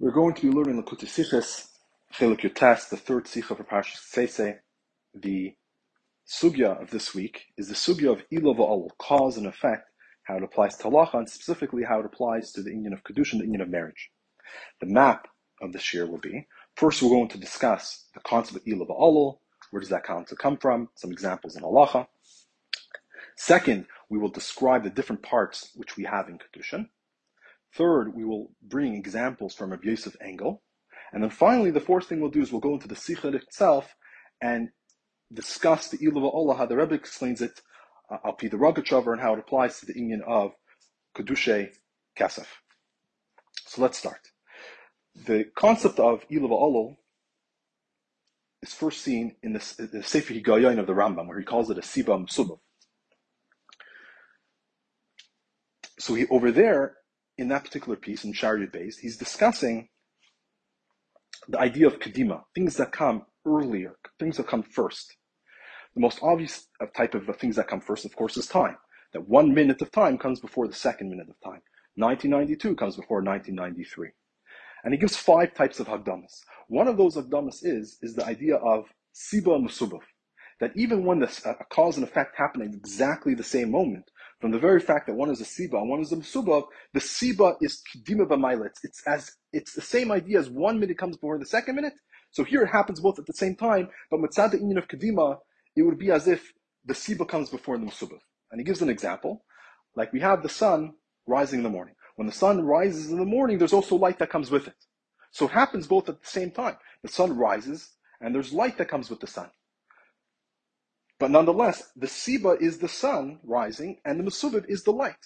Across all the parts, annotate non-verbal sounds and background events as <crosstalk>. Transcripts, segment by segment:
We're going to be learning Likutei Sichos, Chelek the third Sicha for Parshas Seisei. The sugya of this week is the sugya of Ilova Ol, cause and effect, how it applies to halacha, and specifically how it applies to the union of kedushin, the union of marriage. The map of this year will be first we're going to discuss the concept of Ilova Ol, where does that concept come from, some examples in halacha. Second, we will describe the different parts which we have in kedushin. Third, we will bring examples from a Yosef Engel. And then finally, the fourth thing we'll do is we'll go into the Sikha itself and discuss the Ilava Olah, how the Rebbe explains it, uh, Al Pi the Rogachover, and how it applies to the union of Kedushe Kasef. So let's start. The concept of Ilava Olol is first seen in the, the Sefer Higayon of the Rambam, where he calls it a Siba Musubav. So he, over there, in that particular piece, in Chariot Based, he's discussing the idea of kadima, things that come earlier, things that come first. The most obvious type of things that come first, of course, is time. That one minute of time comes before the second minute of time. 1992 comes before 1993. And he gives five types of hagdamas. One of those hagdamas is, is the idea of siba musubaf. That even when the, a cause and effect happen at exactly the same moment, from the very fact that one is a siba and one is a musubav, the siba is kidima b'mailet. It's as it's the same idea as one minute comes before the second minute. So here it happens both at the same time, but mitzad the union of kadima, it would be as if the siba comes before the musubav. And he gives an example, like we have the sun rising in the morning. When the sun rises in the morning, there's also light that comes with it. So it happens both at the same time. The sun rises, and there's light that comes with the sun. But nonetheless, the Siba is the sun rising and the Mesubib is the light.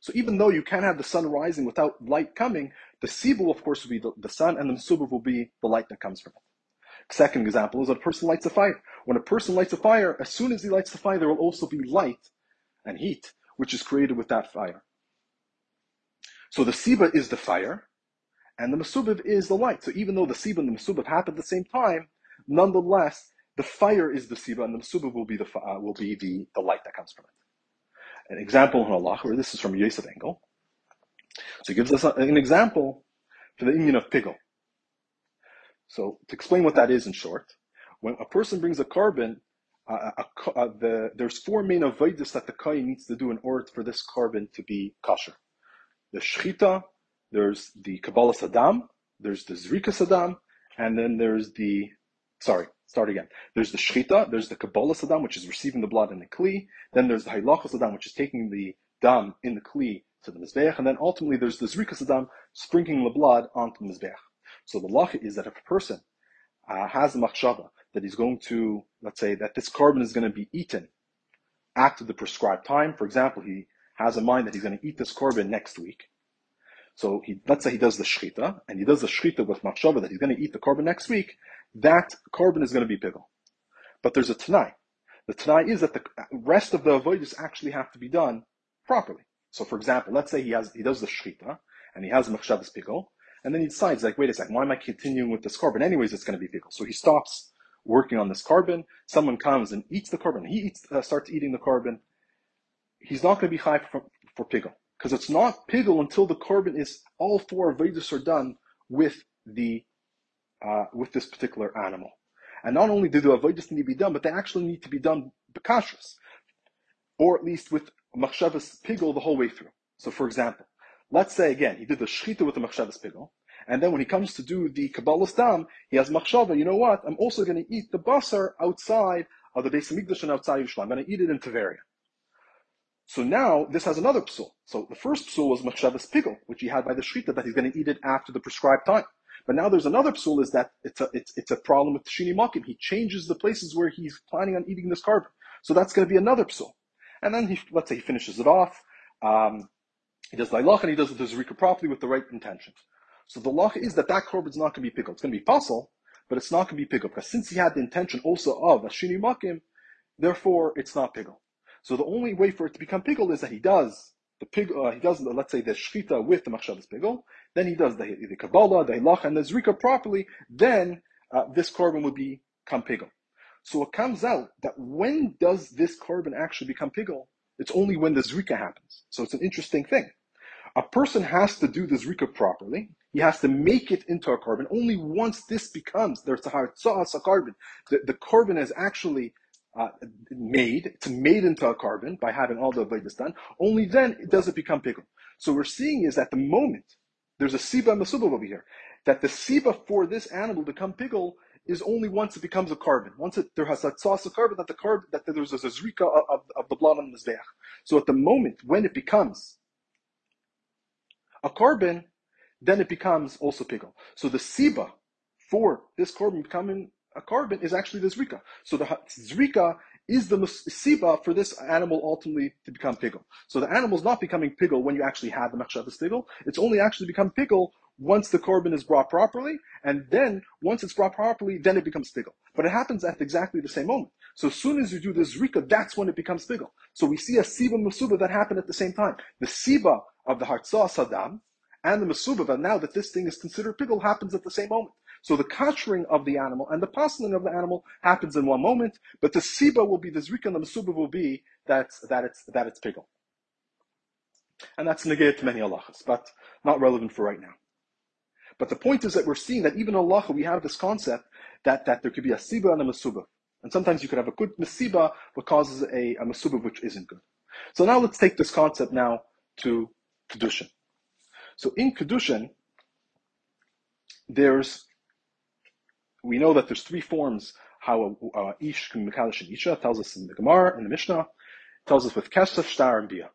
So even though you can't have the sun rising without light coming, the Siba will of course will be the, the sun and the Mesubib will be the light that comes from it. Second example is that a person lights a fire. When a person lights a fire, as soon as he lights the fire, there will also be light and heat, which is created with that fire. So the Siba is the fire, and the Mesubib is the light. So even though the Siba and the Mesubib happen at the same time, nonetheless, the fire is the siba, and the suba will be the uh, will be the, the light that comes from it. An example in Allah, where this is from Yosef Engel. So he gives us an example for the union of pigel. So to explain what that is in short, when a person brings a korban, uh, a, the, there's four main avodas that the kohen needs to do in order for this korban to be kosher. The shchita, there's the kabbalah sadam, there's the zrika sadam, and then there's the sorry, start again. There's the shchita, there's the kabbalah sadam, which is receiving the blood in the kli. Then there's the halacha sadam, which is taking the dam in the kli to the mizbeach, and then ultimately there's the zrika sadam, sprinkling the blood onto the mizbeach. So the lacha is that if a person uh, has a machshava that he's going to, let's say, that this korban is going to be eaten after the prescribed time. For example, he has in mind that he's going to eat this korban next week. So he, let's say he does the shchita, and he does the shchita with machshava that he's going to eat the korban next week that korban is going to be pigel. But there's a tanai. The tanai is that the rest of the avodas actually have to be done properly. So, for example, let's say he has he does the shchita and he has machshavas pigel, and then he decides like, wait a second, why am I continuing with this korban? Anyways, it's going to be pigel. So he stops working on this korban. Someone comes and eats the korban. He eats, uh, starts eating the korban. He's not going to be high for, for because it's not pigel until the korban is all four avodas are done with the uh, with this particular animal. And not only do the avodas need to be done, but they actually need to be done bekashrus, or at least with machshavas pigel the whole way through. So, for example, let's say again he did the shchita with the machshavas pigel, and then when he comes to do the kabbalah dam, he has machshava. You know what? I'm also going to eat the basar outside of the Beis Hamikdash and outside Yerushalayim. I'm going to eat it in Tiberia. So now this has another psul. So the first psul was machshavas pigel, which he had by the shchita that he's going to eat it after the prescribed time. But now there's another psul is that it's a, it's, it's a problem with Shini Makim. He changes the places where he's planning on eating this korban. So that's going to be another psul. And then he, let's say he finishes it off. Um, he does Lailach and he does the Zerika properly with the right intentions. So the law is that that korban is not going to be pickled. It's going to be fossil, but it's not going to be pickled because since he had the intention also of Shini Makim, therefore it's not pickled. So the only way for it to become pickled is that he does the pig, uh, he does, let's say, the shchita with the machshavas pigel, then he does the, the kabbalah, the hilach, and the zrika properly, then uh, this korban would become pigel. So it comes out that when does this korban actually become pigel? It's only when the zrika happens. So it's an interesting thing. A person has to do the zrika properly. he has to make it into a korban. Only once this becomes, there's a hartzahas a korban. The, the korban is actually uh, made, it's made into a korban by having all the avodas done. Only then does it become pigel. So we're seeing is at the moment, there's a siba and a masuba over here, that the siba for this animal to become pigel is only once it becomes a korban. Once it, there has a sauce of korban, that the korban, that there's a zrika of, of, of the blood on the zbeach. So at the moment when it becomes a korban, then it becomes also pigel. So the siba for this korban becoming a korban is actually the zrika. So the zrika is the siba for this animal ultimately to become pigel. So the animal is not becoming pigel when you actually have the machshavas pigel. It's only actually become pigel once the korban is brought properly, and then once it's brought properly, then it becomes pigel. But it happens at exactly the same moment. So as soon as you do the zrika, that's when it becomes pigel. So we see a siba masuba that happened at the same time. The siba of the hartzah sadam and the masuba, now that this thing is considered pigel, happens at the same moment. So the kashering of the animal and the puzzling of the animal happens in one moment, but the siba will be the zrika and the masuba will be that, that it's that it's. And that's negated to many halachas, but not relevant for right now. But the point is that we're seeing that even in halacha we have this concept that, that there could be a siba and a masuba. And sometimes you could have a good masiba, what causes a, a masuba which isn't good. So now let's take this concept now to kedushin. So in kedushin, there's we know that there's three forms how a, a ish can mekalish an isha. tells us in the Gemara and the Mishnah. tells us with kesef, shtar, and bia.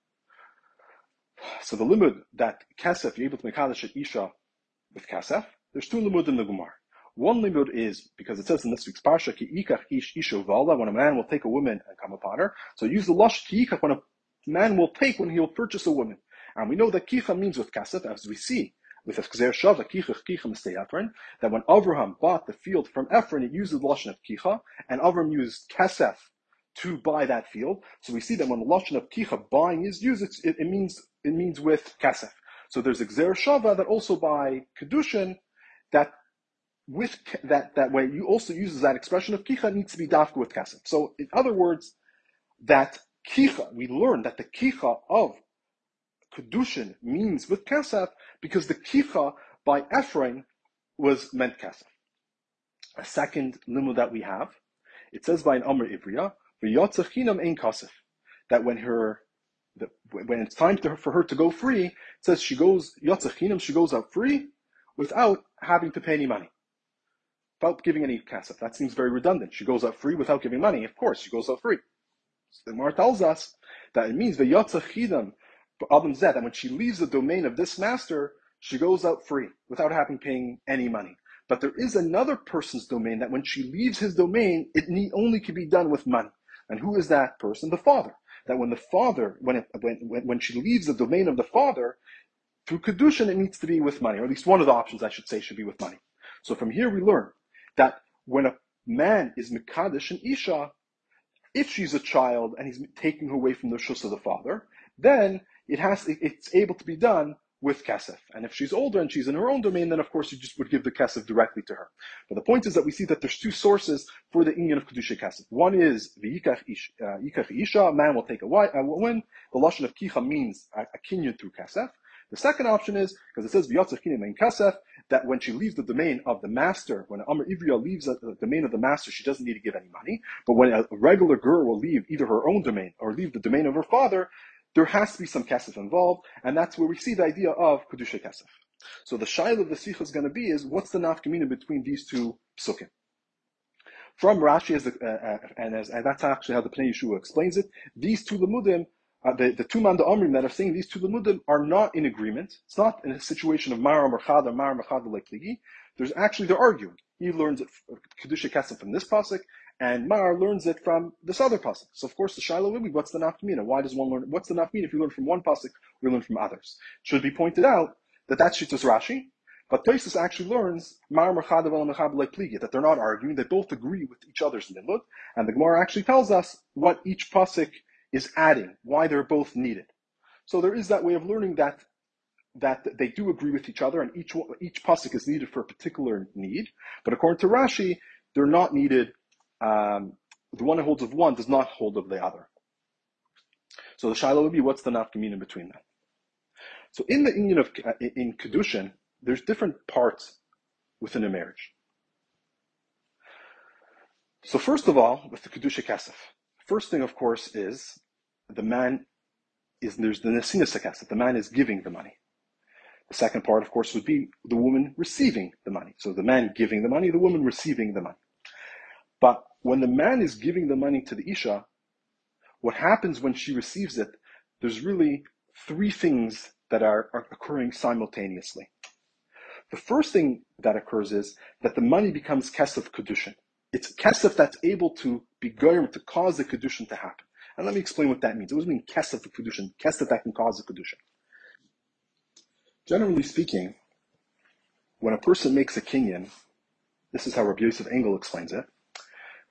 So the limud that kesef you're able to mekalish an isha with kesef. There's two limud in the Gemara. One limud is because it says in this week's parsha ki ikach ish isha vala when a man will take a woman and come upon her. So use the lush ki ikach when a man will take when he will purchase a woman. And we know that kicha means with kesef as we see with a Shava, Kicha Kicha Mistei that when Avraham bought the field from Ephron, it uses the Lashon of Kicha, and Avraham used Kesef to buy that field. So we see that when the Lashon of Kicha buying is used, it, it, means it means with Kesef. So there's a Kzer Shava that also by Kedushin, that with that that way you also uses that expression of kicha needs to be dafka with kesef. So in other words, that kicha we learn that the kicha of kedushin means with kesef because the kicha by Ephraim was meant kesef. A second limud that we have, it says by an Amr Ivriya, v'yotzachinam ein kasef, that when her the, when it's time to, for her to go free, it says she goes yotzachinam, she goes out free without having to pay any money, without giving any kasef. That seems very redundant. She goes out free without giving money. Of course, she goes out free. So the Gemara tells us that it means the yotzachinam Adam Zed, that when she leaves the domain of this master, she goes out free without having paying any money. But there is another person's domain that when she leaves his domain, it need, only can be done with money. And who is that person? The father. That when the father, when, it, when, when she leaves the domain of the father, through Kedushin, it needs to be with money, or at least one of the options, I should say, should be with money. So from here we learn that when a man is Mekadesh and Isha, if she's a child and he's taking her away from the shus of the father, then it has it's able to be done with kesef. And if she's older and she's in her own domain, then of course you just would give the kesef directly to her. But the point is that we see that there's two sources for the union of kedusha kesef. One is the yikach uh, isha, a man will take a, wife, a woman. The lashon of kicha means a, a kinyan through kesef. The second option is, because it says v'yatzach kinyan in kesef, that when she leaves the domain of the master, when Amr Ivriya leaves the domain of the master, she doesn't need to give any money. But when a regular girl will leave either her own domain or leave the domain of her father, there has to be some kesef involved, and that's where we see the idea of kedusha kesef. So the shaila of the sikha is going to be is what's the nafkamina between these two psukim? From Rashi, as the, uh, uh, and, as, and that's actually how the Pnei Yehoshua explains it. These two lemudim, uh, the, the two manda omrim that are saying these two lemudim are not in agreement. It's not in a situation of mara merchad or mara merchad like There's actually they're arguing. He learns kedusha kesef from this pasuk, and Mar learns it from this other pasuk. So of course the shaila will be what's the nafkamina? Why does one learn? What's the nafkamina if you learn from one pasuk, we learn from others? It should be pointed out that that's Shittas Rashi, but Tosis actually learns Mar that they're not arguing; they both agree with each other's limud, and the Gemara actually tells us what each pasuk is adding, why they're both needed. So there is that way of learning that that they do agree with each other, and each each pasuk is needed for a particular need. But according to Rashi, they're not needed um, the one who holds of one does not hold of the other. So the shaila would be what's the nafkamina between them. So in the union of uh, in kedushin, there's different parts within a marriage. So first of all, with the kedusha kesef, first thing, of course, is the man is there's the nesinus kesef. The man is giving the money. The second part, of course, would be the woman receiving the money. So the man giving the money, the woman receiving the money. But when the man is giving the money to the isha, what happens when she receives it? There's really three things that are, are occurring simultaneously. The first thing that occurs is that the money becomes kesef kedushin. It's kesef that's able to be goyim to cause the kedushin to happen. And let me explain what that means. It doesn't mean kesef kedushin, kesef that can cause the kedushin. Generally speaking, when a person makes a kinyan, this is how Rabbi Yosef Engel explains it.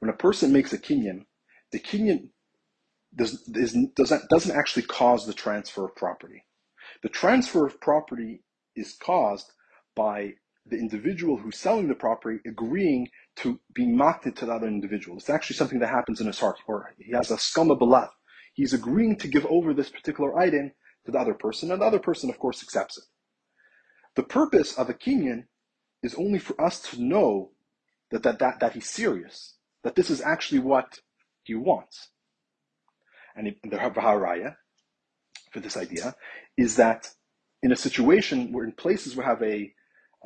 When a person makes a kinyan, the kinyan does, is, doesn't, doesn't actually cause the transfer of property. The transfer of property is caused by the individual who's selling the property agreeing to be mocked to the other individual. It's actually something that happens in his heart, or he has a skama balat. He's agreeing to give over this particular item to the other person, and the other person, of course, accepts it. The purpose of a kinyan is only for us to know that, that, that, that he's serious, that this is actually what he wants. And the Haraya, for this idea, is that in a situation where in places we have a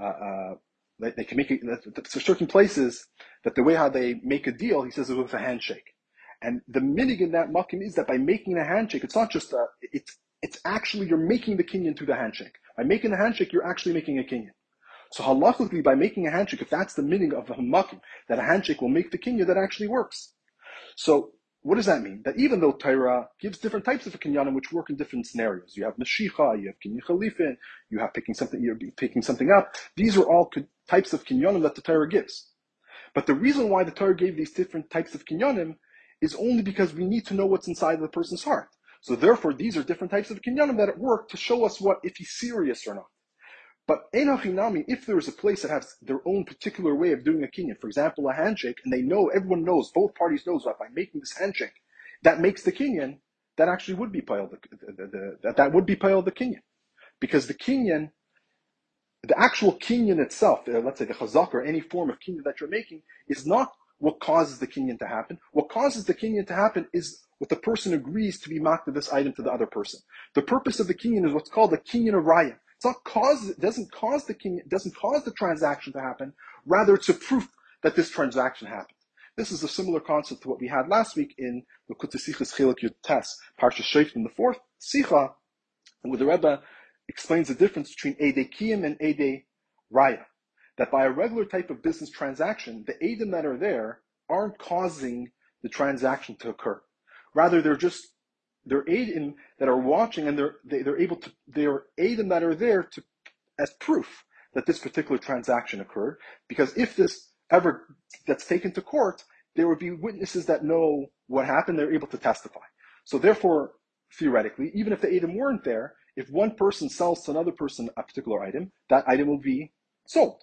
uh, uh, they can make it, certain places that the way how they make a deal, he says it with a handshake. And the minig in that makim is that by making a handshake, it's not just a, it's, it's actually, you're making the kinyan through the handshake. By making the handshake, you're actually making a kinyan. So halachically, by making a handshake, if that's the meaning of a makim, that a handshake will make the kinyan, that actually works. So what does that mean? That even though Torah gives different types of kinyanim which work in different scenarios, you have mashicha, you have kinyan chalifin, you have picking something, you're picking something up. These are all types of kinyanim that the Torah gives. But the reason why the Torah gave these different types of kinyanim is only because we need to know what's inside of the person's heart. So therefore, these are different types of kinyanim that work to show us what if he's serious or not. But in enochinami, if there is a place that has their own particular way of doing a kinyan, for example, a handshake, and they know, everyone knows, both parties knows that by making this handshake, that makes the kinyan, that actually would be pile the, the, the, that would be pile the kinyan. Because the kinyan, the actual kinyan itself, let's say the chazak or any form of kinyan that you're making, is not what causes the kinyan to happen. What causes the kinyan to happen is what the person agrees to be marked to this item to the other person. The purpose of the kinyan is what's called the kinyan of raya. It's not cause, it doesn't cause the it doesn't cause the transaction to happen. Rather, it's a proof that this transaction happened. This is a similar concept to what we had last week in the Kutasichas Chelek Yud Tes, Parsha in the fourth Sicha, where the Rebbe explains the difference between Ede Kiyim and Ede Raya. That by a regular type of business transaction, the Edim that are there aren't causing the transaction to occur. Rather, they're just they're Adim that are watching and they're, they, are able to, they're Adim that are there to, as proof that this particular transaction occurred. Because if this ever gets taken to court, there would be witnesses that know what happened. They're able to testify. So therefore, theoretically, even if the Adim weren't there, if one person sells to another person a particular item, that item will be sold.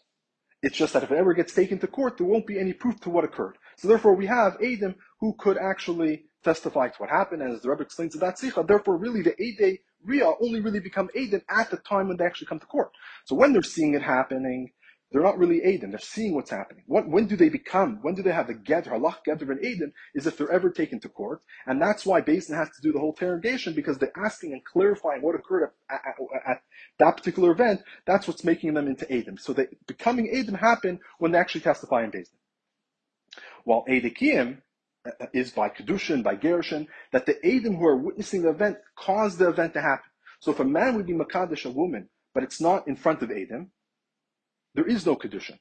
It's just that if it ever gets taken to court, there won't be any proof to what occurred. So therefore, we have Adim who could actually testify to what happened, and as the Rebbe explains in that Sikha, therefore really the Ede Ria only really become Aden at the time when they actually come to court. So when they're seeing it happening, they're not really Aden, they're seeing what's happening. What, when do they become, when do they have the Gedr, Allah Gedr and Aden, is if they're ever taken to court, and that's why Basin has to do the whole interrogation, because they're asking and clarifying what occurred at, at, at that particular event, that's what's making them into Aden. So they, becoming Aden happen when they actually testify in Basin. While Edekim, is by Kedushin, by Gerushin, that the Adim who are witnessing the event cause the event to happen. So if a man would be Makadish a woman, but it's not in front of Adim, there is no Kedushin.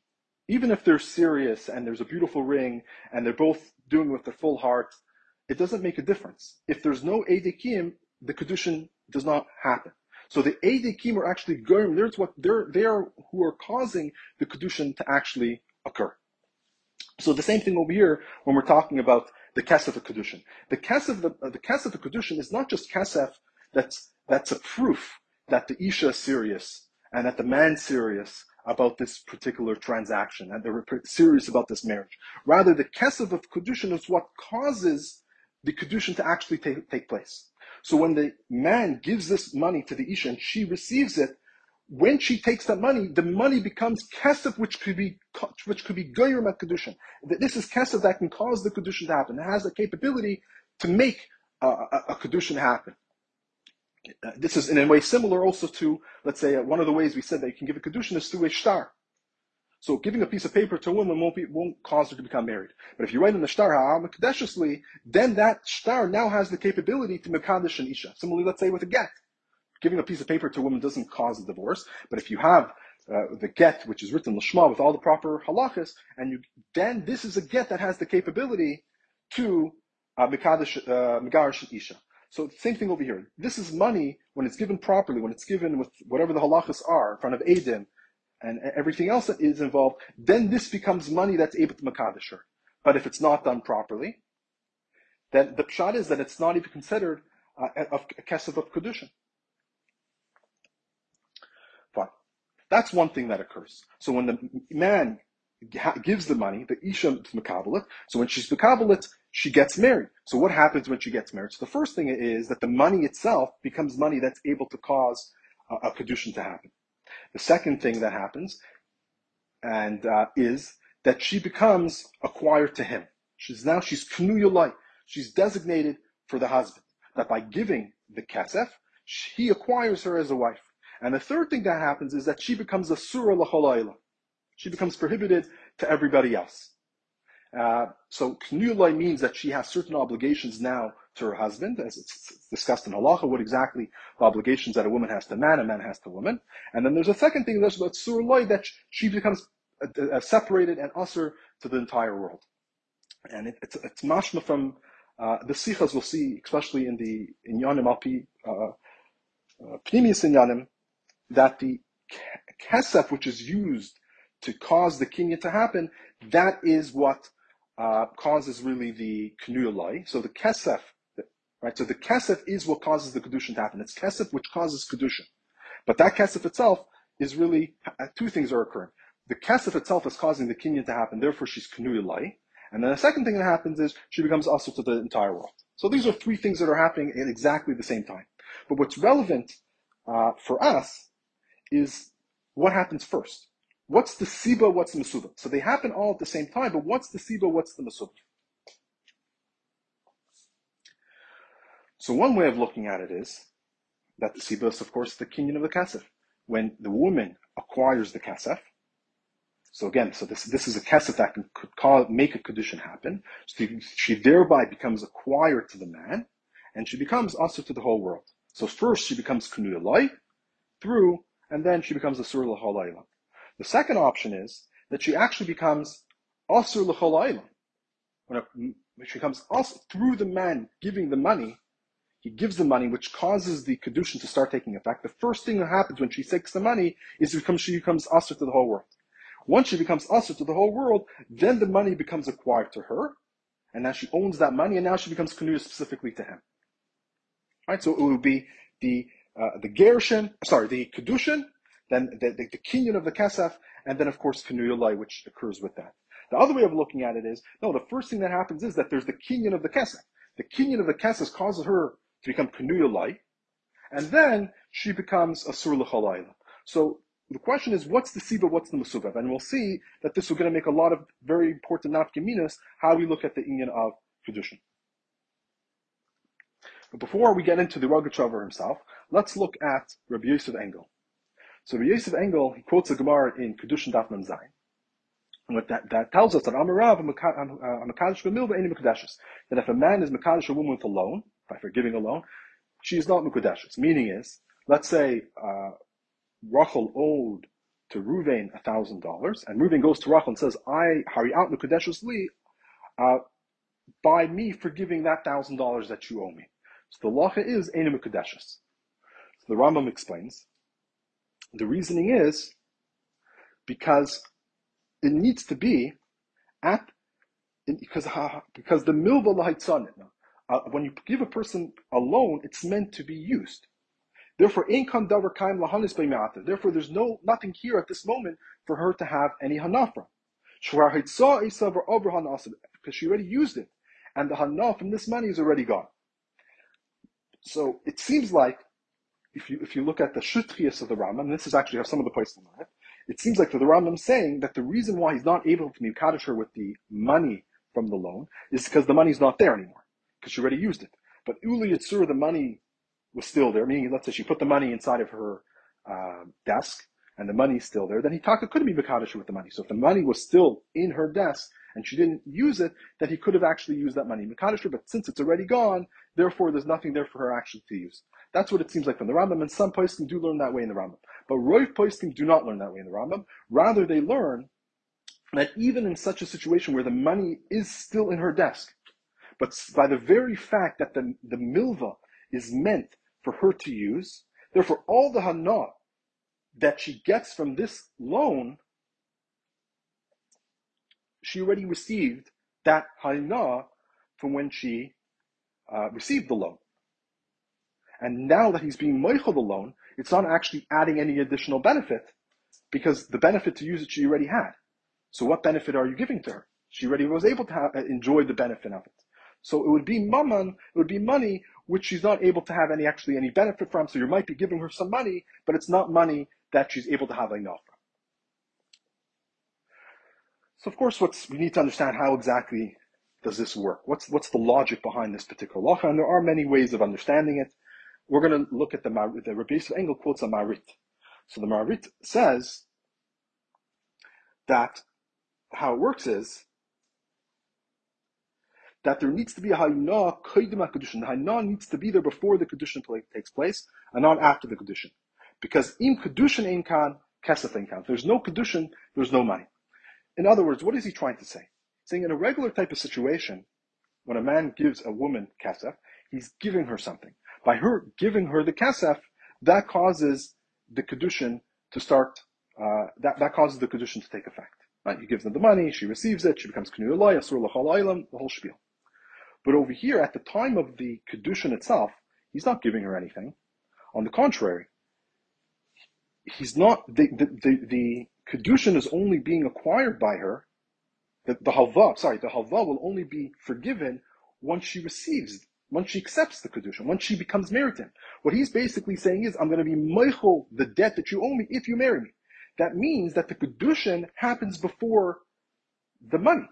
Even if they're serious and there's a beautiful ring and they're both doing it with their full heart, it doesn't make a difference. If there's no Edikim, the Kedushin does not happen. So the Edikim are actually going, there's what they're, they are who are causing the Kedushin to actually occur. So the same thing over here when we're talking about the kesef of kedushin. The kesef, the, uh, the kesef of kedushin is not just kesef that's that's a proof that the isha is serious and that the man's serious about this particular transaction and they're serious about this marriage. Rather, the kesef of kedushin is what causes the kedushin to actually take, take place. So when the man gives this money to the isha and she receives it, when she takes that money, the money becomes kesef, which could be which could be goyim at kedushin. This is kesef that can cause the kedushin to happen. It has the capability to make a, a kedushin happen. Uh, this is in a way similar also to, let's say, uh, one of the ways we said that you can give a kedushin is through a star. So giving a piece of paper to a woman won't, be, won't cause her to become married. But if you write in the star ha'amakadeshusly, then that star now has the capability to mekadesh an isha. Similarly, let's say with a get. Giving a piece of paper to a woman doesn't cause a divorce, but if you have uh, the get, which is written lishma with all the proper halachas, and you, then this is a get that has the capability to uh, mekadesh, uh, isha. So same thing over here. This is money when it's given properly, when it's given with whatever the halachas are in front of Adim, and everything else that is involved, then this becomes money that's able to Makadish her. But if it's not done properly, then the pshat is that it's not even considered uh, a, a kesef of kedushin. Fine. That's one thing that occurs. So when the man gives the money, the isha is makabelit. So when she's makabelit, she gets married. So what happens when she gets married? So the first thing is that the money itself becomes money that's able to cause a, a kedushin to happen. The second thing that happens and uh, is that she becomes acquired to him. She's now she's knuyulai. She's designated for the husband. That by giving the kesef, he acquires her as a wife. And the third thing that happens is that she becomes a surah lacholayla. She becomes prohibited to everybody else. Uh, so knuyulai means that she has certain obligations now to her husband, as it's discussed in halacha, what exactly the obligations that a woman has to man, a man has to woman. And then there's a second thing, there's about surah that she becomes uh, uh, separated and usher to the entire world. And it, it's, it's mashma from uh, the sikhas we'll see, especially in the in Yanim Alpi, uh, uh, Pnimius in Yanim, that the kesef, which is used to cause the kinyan to happen, that is what uh, causes really the knuyulai. So the kesef Right? So the kesef is what causes the kedushin to happen. It's kesef which causes kedushin. But that kesef itself is really uh, two things are occurring. The kesef itself is causing the kinyan to happen, therefore she's knuyulai. And then the second thing that happens is she becomes also to the entire world. So these are three things that are happening at exactly the same time. But what's relevant uh, for us is what happens first. What's the siba? What's the masuba? So they happen all at the same time, but what's the siba? What's the masuba? So one way of looking at it is that the Siba is, of course, the kinyan of the kasef. When the woman acquires the kasef, so again, so this this is a kasef that can could make a condition happen. So she thereby becomes acquired to the man, and she becomes also to the whole world. So first she becomes kunuyalai through, and then she becomes a sur l'cholayla. The second option is that she actually becomes asur l'cholayla. When she becomes also through the man giving the money, he gives the money, which causes the kedushin to start taking effect. The first thing that happens when she takes the money is becomes, she becomes usher to the whole world. Once she becomes usher to the whole world, then the money becomes acquired to her, and now she owns that money, and now she becomes kanu specifically to him. Right, so it would be the uh, the gershon, sorry, the kedushin, then the, the, the kinyan of the kesef, and then of course kanuyulai, which occurs with that. The other way of looking at it is, no, the first thing that happens is that there's the kinyan of the kesef. The kinyan of the kesef causes her to become Kanuyalai, and then she becomes a Sur L'chalayla. So the question is, what's the Siva, what's the Masuvav? And we'll see that this is going to make a lot of very important nafkaminas, how we look at the Inyan of tradition. But before we get into the Rogachover himself, let's look at Rabbi Yosef Engel. So Rabbi Yosef Engel, he quotes a Gemara in Kedushin Dafman Zayin. And what that, that tells us that Amarav, Makadashis, that if a man is Makadish a woman with a loan, by forgiving a loan, she is not Mukadeshis. Meaning is, let's say uh, Rachel owed to Ruvain a thousand dollars, and Ruvain goes to Rachel and says, "I hurry out Mukadeshis li, uh, by me forgiving that thousand dollars that you owe me." So the lacha is Ena Mukadeshis. So the Rambam explains the reasoning is because it needs to be at because because the milva lahitzanin uh, when you give a person a loan, it's meant to be used. Therefore, income davar kaim lahanis Therefore, there's no nothing here at this moment for her to have any hanafra. Because she already used it, and the hanaf from this money is already gone. So it seems like if you if you look at the Shutrius of the Rambam, this is actually how some of the places on it, it seems like the Rambam saying that the reason why he's not able to Kaddish her with the money from the loan is because the money's not there anymore, because she already used it. But Uli Yitzur, the money was still there, meaning let's say she put the money inside of her uh, desk and the money's still there, then he couldn't be Makadish with the money. So if the money was still in her desk and she didn't use it, that he could have actually used that money but since it's already gone, therefore there's nothing there for her actually to use. That's what it seems like from the Rambam, and some poskim do learn that way in the Rambam. But Roiv poskim do not learn that way in the Rambam. Rather, they learn that even in such a situation where the money is still in her desk, but by the very fact that the, the milva is meant for her to use, therefore all the hana that she gets from this loan, she already received that hana from when she uh, received the loan. And now that he's being moichel the loan, it's not actually adding any additional benefit because the benefit to use it she already had. So what benefit are you giving to her? She already was able to have, enjoy the benefit of it. So it would be mammon, it would be money which she's not able to have any actually any benefit from. So you might be giving her some money, but it's not money that she's able to have enough. So of course, what's we need to understand how exactly does this work? What's what's the logic behind this particular law? And there are many ways of understanding it. We're going to look at the the Rabbi Yosef Engel quotes a Maharit. So the Maharit says that how it works is that there needs to be a hayna koidim kedushin. The hayna needs to be there before the kedushin takes place, and not after the kedushin, because im kedushin ein kan kesef ein kan. There's no kedushin, there's no money. In other words, what is he trying to say? Saying in a regular type of situation, when a man gives a woman kesef, he's giving her something. By her giving her the kesef, that causes the kedushin to start. Uh, that that causes the kedushin to take effect. Right? He gives them the money, she receives it, she becomes knu asur the whole spiel. But over here, at the time of the Kedushin itself, he's not giving her anything. On the contrary, he's not, the, the, the, the Kedushin is only being acquired by her. The, the halva, sorry, the halva will only be forgiven once she receives, once she accepts the Kedushin, once she becomes married to him. What he's basically saying is, I'm going to be meichel the debt that you owe me if you marry me. That means that the Kedushin happens before the money.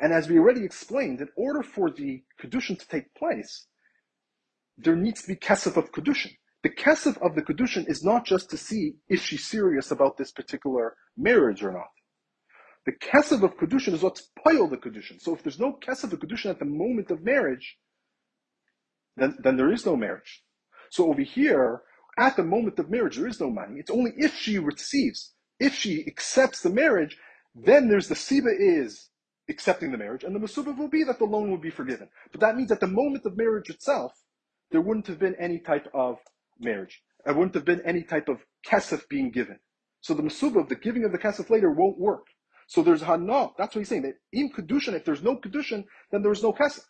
And as we already explained, in order for the Kedushin to take place, there needs to be kesef of Kedushin. The kesef of the Kedushin is not just to see if she's serious about this particular marriage or not. The kesef of Kedushin is what's pile the Kedushin. So if there's no kesef of Kedushin at the moment of marriage, then, then there is no marriage. So over here, at the moment of marriage, there is no money. It's only if she receives, if she accepts the marriage, then there's the siba is accepting the marriage, and the Masubah will be that the loan will be forgiven. But that means at the moment of marriage itself, there wouldn't have been any type of marriage. There wouldn't have been any type of kesef being given. So the Masubah, the giving of the kesef later, won't work. So there's hana. That's what he's saying. That in kedushin, if there's no kedushin, then there's no kesef.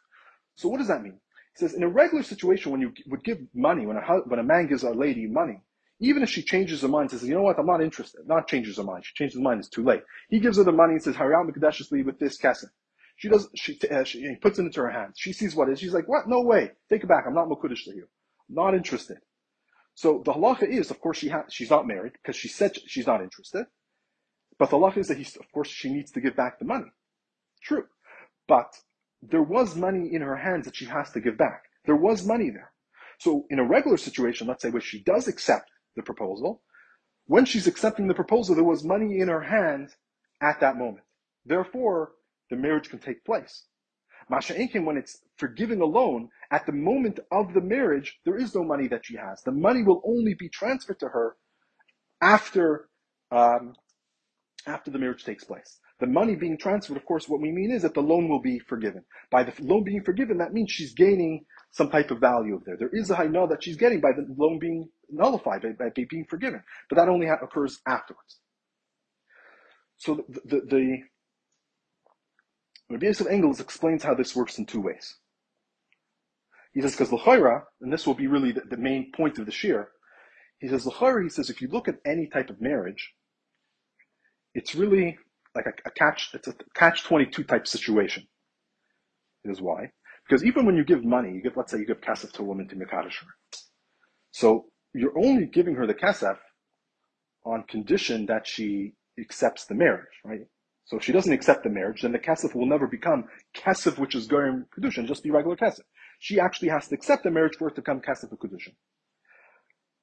So what does that mean? He says in a regular situation, when you would give money, when a when a man gives a lady money, even if she changes her mind, says, you know what, I'm not interested. Not changes her mind. She changes her mind. It's too late. He gives her the money and says, Haram Mekadeshesli with this kesef. She does, she, uh, she he puts it into her hands. She sees what it is. She's like, what? No way. Take it back. I'm not Makudish to you. Not interested. So the halacha is, of course, she ha- she's not married because she said she's not interested. But the halacha is that he, of course, she needs to give back the money. True. But there was money in her hands that she has to give back. There was money there. So in a regular situation, let's say where she does accept the proposal. When she's accepting the proposal, there was money in her hand at that moment. Therefore, the marriage can take place. Masha Inkin, when it's forgiving a loan, at the moment of the marriage, there is no money that she has. The money will only be transferred to her after, um, after the marriage takes place. The money being transferred, of course, what we mean is that the loan will be forgiven. By the loan being forgiven, that means she's gaining some type of value there. There is a hayna that she's getting by the loan being nullified, by, by being forgiven. But that only occurs afterwards. So the, the, the Rabbi of Engels explains how this works in two ways. He says, because l'chayra, and this will be really the, the, main point of the shir, he says, l'chayra, he says, if you look at any type of marriage, it's really like a, a catch, it's a catch 22 type situation. Is why. Because even when you give money, you give, let's say you give kasef to a woman to Mikadashir. So you're only giving her the kesef on condition that she accepts the marriage, right? So if she doesn't accept the marriage, then the kesef will never become kesef, which is goyim kedushin, just be regular kesef. She actually has to accept the marriage for it to become kesef kedushin.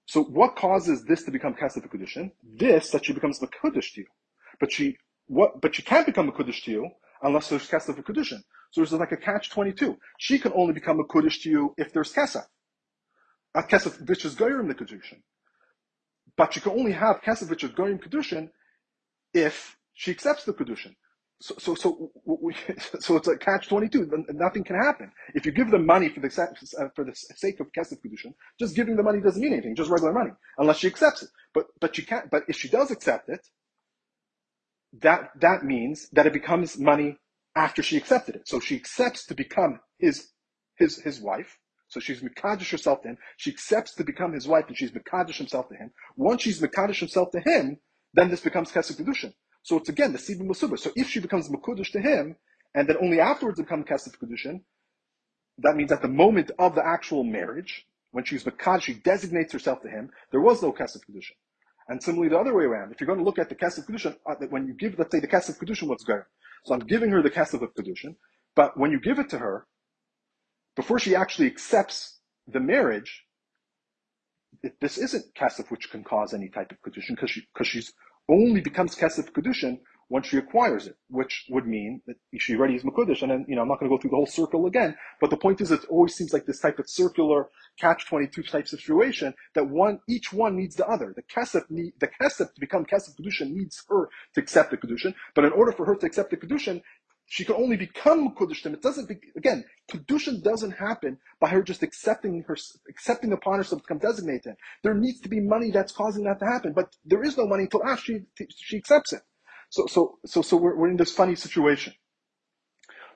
So what causes this to become kesef kedushin? This that she becomes a mekudesh to you, but she what? But she can't become a kuddush to you unless there's kesef kedushin. So there's like a catch twenty two. She can only become a kuddush to you if there's kesef. A kesef which is goyim the kedushin. But she can only have kesef which is goyim kedushin if she accepts the kedushin. So, so, so, we, <laughs> so it's a catch twenty two. Nothing can happen if you give them money for the uh, for the sake of kesef kedushin. Just giving the money doesn't mean anything. Just regular money, unless she accepts it. But but she can't. But if she does accept it, that that means that it becomes money after she accepted it. So she accepts to become his his his wife. So she's Mikadish herself to him. She accepts to become his wife and she's Mikadish himself to him. Once she's Mikadish himself to him, then this becomes Kesef Kedushin. So it's again the Sibim Musuba. So if she becomes Makudish to him, and then only afterwards become Kesef Kedushin, that means at the moment of the actual marriage, when she's Makad, she designates herself to him, there was no Kesef Kedushin. And similarly, the other way around, if you're going to look at the Kesef Kedushin, uh, when you give, let's say, the Kesef Kedushin, what's good? So I'm giving her the Kesef of Kedushin, but when you give it to her, before she actually accepts the marriage, this isn't Kesef which can cause any type of Kedushin because she, cause she's only becomes Kesef Kedushin once she acquires it, which would mean that she already is Makudish. And then, you know, I'm not going to go through the whole circle again, but the point is it always seems like this type of circular catch-22 type situation that one, each one needs the other. The Kesef need, the Kesef to become Kesef Kedushin needs her to accept the Kedushin, but in order for her to accept the Kedushin, she can only become Kudushim. It doesn't, be, again, Kedushin doesn't happen by her just accepting her, accepting upon herself to become designated. There needs to be money that's causing that to happen, but there is no money until after she, she accepts it. So, so, so, so we're, we're in this funny situation.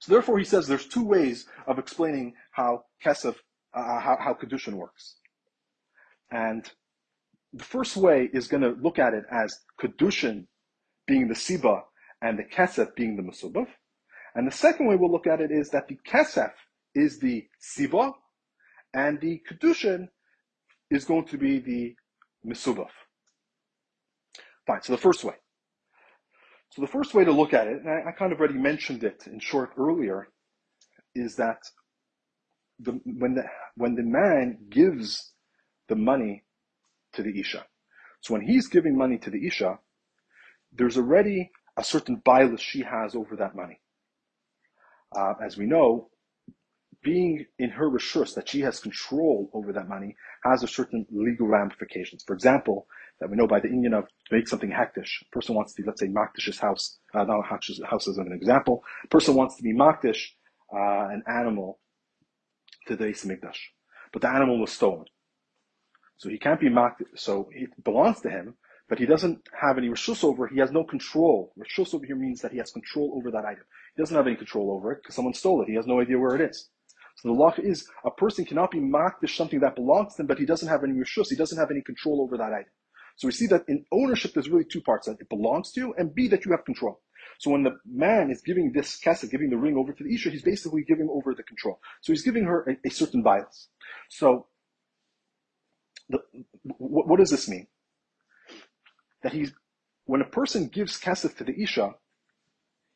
So therefore he says there's two ways of explaining how Kesef, uh, how, how Kedushin works. And the first way is going to look at it as Kedushin being the Siba and the Kesef being the Mesubah. And the second way we'll look at it is that the Kesef is the Siba and the Kedushin is going to be the Mesubah. Fine, so the first way. So the first way to look at it, and I, I kind of already mentioned it in short earlier, is that the, when the when the man gives the money to the isha, so when he's giving money to the isha, there's already a certain bias she has over that money. Uh, as we know, being in her rishus that she has control over that money has a certain legal ramifications. For example, that we know by the inyan of to make something hektish. A person wants to, let's say, makdish's house, uh, not Hakdish's house as an example. A person wants to be makdish uh, an animal to the Mikdash, but the animal was stolen. So he can't be makdish, so it belongs to him, but he doesn't have any rishus over. He has no control. Rishus over here means that he has control over that item. He doesn't have any control over it because someone stole it. He has no idea where it is. So the law is a person cannot be makdish something that belongs to him, but he doesn't have any rishus. He doesn't have any control over that item. So we see that in ownership, there's really two parts: that it belongs to you, and B, that you have control. So when the man is giving this kesef, giving the ring over to the isha, he's basically giving over the control. So he's giving her a, a certain bias. So the, what, does this mean? That he's when a person gives kesef to the isha,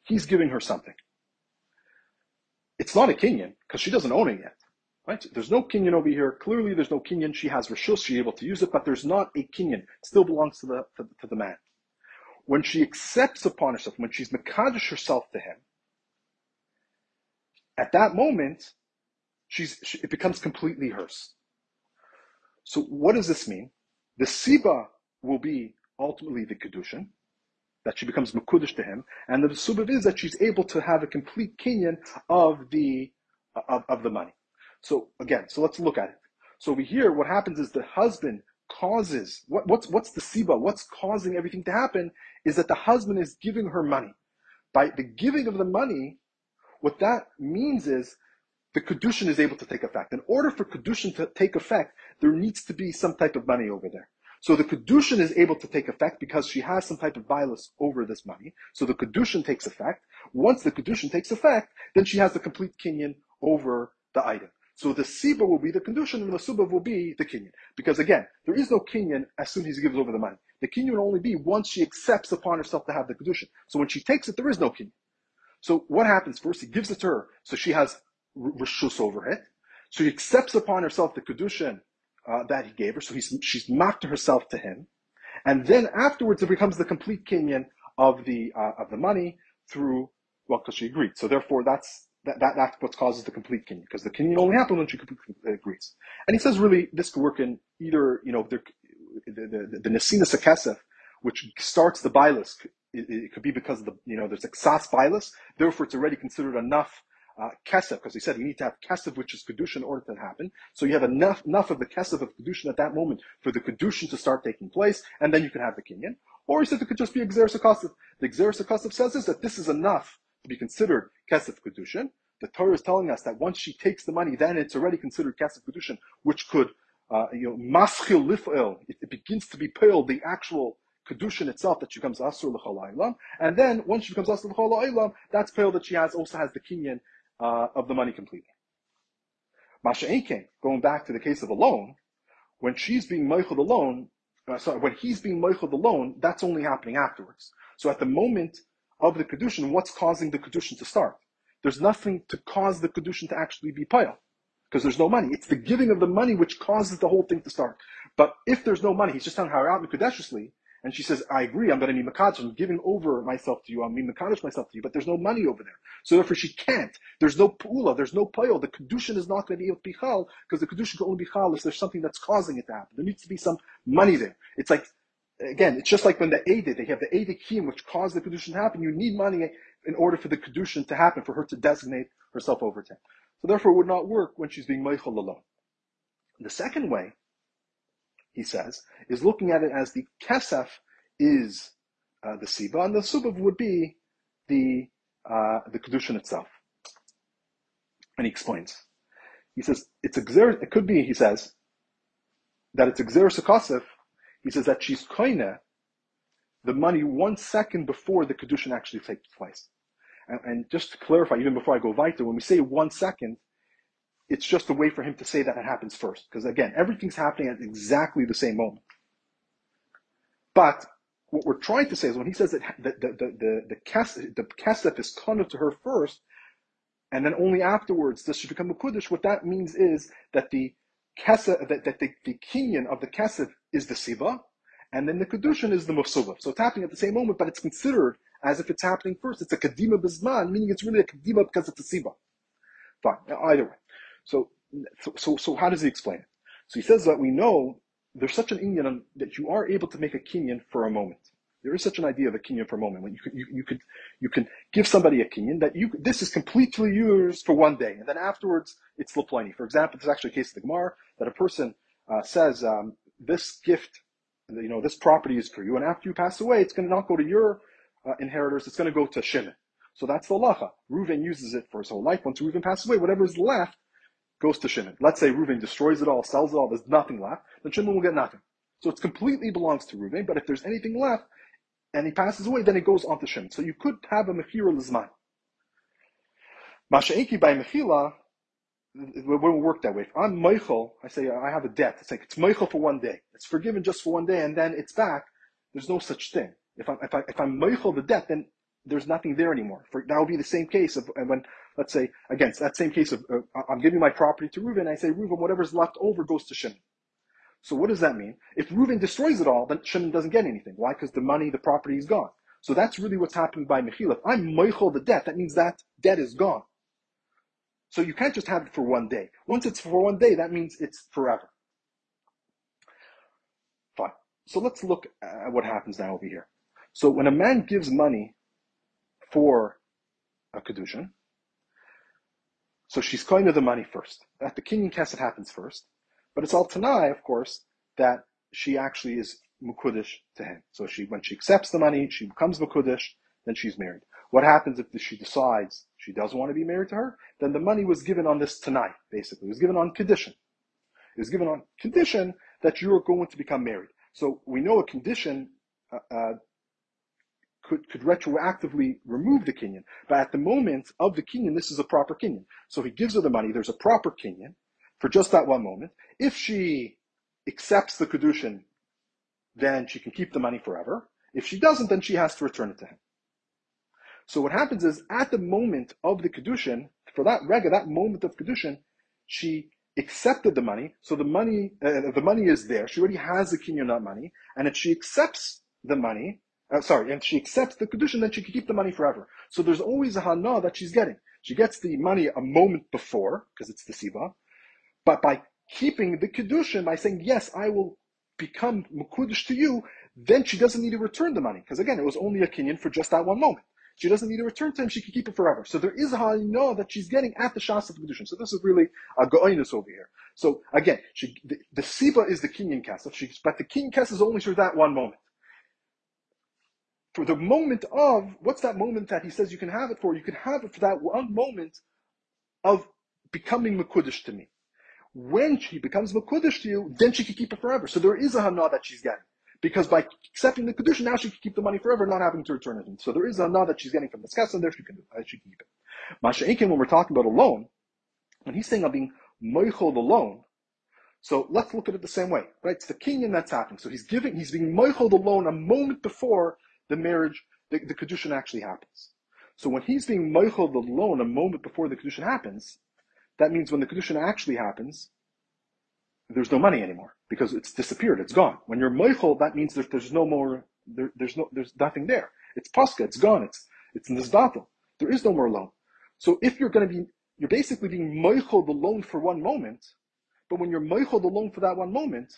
he's giving her something. It's not a kinyan because she doesn't own it yet. Right? There's no kinyan over here. Clearly, there's no kinyan. She has rishus. She's able to use it, but there's not a kinyan. It still belongs to the, to, to the man. When she accepts upon herself, when she's mekadosh herself to him, at that moment, she's, she, it becomes completely hers. So what does this mean? The siba will be ultimately the kedushin, that she becomes mekudesh to him, and the subav is that she's able to have a complete kinyan of the of, of the money. So again, so let's look at it. So over here, what happens is the husband causes what, what's what's the siba? What's causing everything to happen is that the husband is giving her money. By the giving of the money, what that means is the kedushin is able to take effect. In order for kedushin to take effect, there needs to be some type of money over there. So the kedushin is able to take effect because she has some type of violence over this money. So the kedushin takes effect. Once the kedushin takes effect, then she has the complete kinyan over the item. So the siba will be the condition, and the suba will be the kinyan. Because again, there is no kinyan as soon as he gives over the money. The kinyan will only be once she accepts upon herself to have the condition. So when she takes it, there is no kinyan. So what happens first? He gives it to her, so she has rishus over it. So she accepts upon herself the kedushin uh, that he gave her. So he's, she's mocked herself to him, and then afterwards it becomes the complete kinyan of the uh, of the money through well, because she agreed. So therefore, that's that, that that's what causes the complete kinyan, because the kinyan only happens when she agrees. And he says really this could work in either you know the the the, the nesina sekesef, which starts the bilus. It, it, could be because of the you know there's a ksas bilus, therefore it's already considered enough uh, kesef, because he said you need to have kesef, which is kedushin, in order to happen. So you have enough enough of the kesef of kedushin at that moment for the kedushin to start taking place, and then you can have the kinyan. Or he said it could just be exeris The exeris says is that this is enough to be considered kesef kedushin. The Torah is telling us that once she takes the money, then it's already considered kesef kedushin, which could, uh, you know, maschil lif'el. It, it begins to be pale the actual kedushin itself that she becomes asur l'chol and then once she becomes asur l'chol that's pale that she has also has the kinyan uh, of the money completely. Masha going back to the case of a loan, when she's being meichel the loan, uh, sorry, when he's being meichel the loan, that's only happening afterwards. So at the moment of the Kedushin, what's causing the Kedushin to start? There's nothing to cause the Kedushin to actually be payal because there's no money. It's the giving of the money which causes the whole thing to start. But if there's no money, he's just her out Mikudeshiously, and she says, I agree, I'm going to be Makadosh, I'm giving over myself to you, I'm being Makadosh myself to you, but there's no money over there. So therefore she can't. There's no Pula, there's no Payal. The Kedushin is not going to be able to be Chal, because the Kedushin can only be Chal if there's something that's causing it to happen. There needs to be some money there. It's like again, it's just like when the Eidid, they have the Eidikim, which caused the Kedushin to happen. You need money in order for the Kedushin to happen, for her to designate herself over to him. So therefore, it would not work when she's being Meichel alone. The second way, he says, is looking at it as the Kesef is uh, the Siba, and the Subav would be the, uh, the Kedushin itself. And he explains. He says, it's exer- it could be, he says, that it's Exeris he says that she's koine the money one second before the kedushin actually takes place. And, and, just to clarify, even before I go weiter, when we say one second, it's just a way for him to say that it happens first. Because again, everything's happening at exactly the same moment. But what we're trying to say is when he says that the the the the, the, the kesef is kona to her first, and then only afterwards does she become a kuddush. What that means is that the kesef, that, that the, the kinyan of the kesef is the siva, and then the kedushin is the musuba. So it's happening at the same moment, but it's considered as if it's happening first. It's a kadima bisman, meaning it's really a kadima because it's a siva. Fine, either way. So, so, so how does he explain it? So he says that we know there's such an inyan that you are able to make a kinyan for a moment. There is such an idea of a kinyan for a moment when you could, you, you could, you can give somebody a kinyan that you, this is completely yours for one day, and then afterwards it's laplani. For example, there's actually a case of the Gemara that a person uh, says, um, this gift, you know, this property is for you, and after you pass away, it's going to not go to your uh, inheritors, it's going to go to Shimon. So that's the lacha. Reuven uses it for his whole life. Once Reuven passes away, whatever is left goes to Shimon. Let's say Reuven destroys it all, sells it all, there's nothing left, then Shimon will get nothing. So it completely belongs to Reuven, but if there's anything left, and he passes away, then it goes on to Shimon. So you could have a Mechira Lizman. Masha'iki by Mechila, it won't work that way. If I'm Michael, I say I have a debt. It's like it's Michael for one day. It's forgiven just for one day, and then it's back. There's no such thing. If I'm if, I, if I'm Michael the debt, then there's nothing there anymore. For that would be the same case of when let's say again that same case of uh, I'm giving my property to Reuven. I say Reuven, whatever's left over goes to Shimon. So what does that mean? If Reuven destroys it all, then Shimon doesn't get anything. Why? Because the money, the property is gone. So that's really what's happening by Mechila. I'm Michael the debt, that means that debt is gone. So you can't just have it for one day. Once it's for one day, that means it's forever. Fine. So let's look at what happens now over here. So when a man gives money for a kedushin, so she's going to the money first. At the kinyan kesef happens first. But it's all Tanai, of course, that she actually is Mukudish to him. So she, when she accepts the money, she becomes Mukudish, then she's married. What happens if she decides she doesn't want to be married to her? Then the money was given on this Tanai, basically. It was given on condition. It was given on condition that you are going to become married. So we know a condition uh, uh, could, could retroactively remove the kinyan. But at the moment of the kinyan, this is a proper kinyan. So he gives her the money, there's a proper kinyan, for just that one moment. If she accepts the Kedushin, then she can keep the money forever. If she doesn't, then she has to return it to him. So what happens is, at the moment of the Kedushin, for that rega, that moment of Kedushin, she accepted the money, so the money, uh, the money is there. She already has the kinyan money, and if she accepts the money, uh, sorry, and she accepts the kedushin, then she can keep the money forever. So there's always a hana that she's getting. She gets the money a moment before because it's the siba, but by keeping the kedushin, by saying yes, I will become mukudish to you, then she doesn't need to return the money because again, it was only a kinyan for just that one moment. She doesn't need to return to him. She can keep it forever. So there is a halina that she's getting at the shas of the kedushin. So this is really a goinus over here. So again, she, the, the siba is the kinyan kesef, but the kinyan kesef is only for that one moment. For the moment of what's that moment that he says you can have it for? You can have it for that one moment of becoming makudish to me. When she becomes makudish to you, then she can keep it forever. So there is a hana that she's getting. Because by accepting the kedusha, now she can keep the money forever, not having to return it. So there is a nod that she's getting from the sketch, and there she can, she can keep it. Masha Inkin, when we're talking about a loan, when he's saying I'm being moichel the loan, so let's look at it the same way, right? It's the kinyan that's happening. So he's giving, he's being moichel the loan a moment before the marriage, the, the kedushin actually happens. So when he's being moichel the loan a moment before the kedushin happens, that means when the kedushin actually happens, there's no money anymore because it's disappeared. It's gone. When you're moichel, that means that there's no more. There, there's no. There's nothing there. It's pascha. It's gone. It's it's battle. There is no more loan. So if you're going to be, you're basically being moichel the loan for one moment. But when you're moichel the loan for that one moment,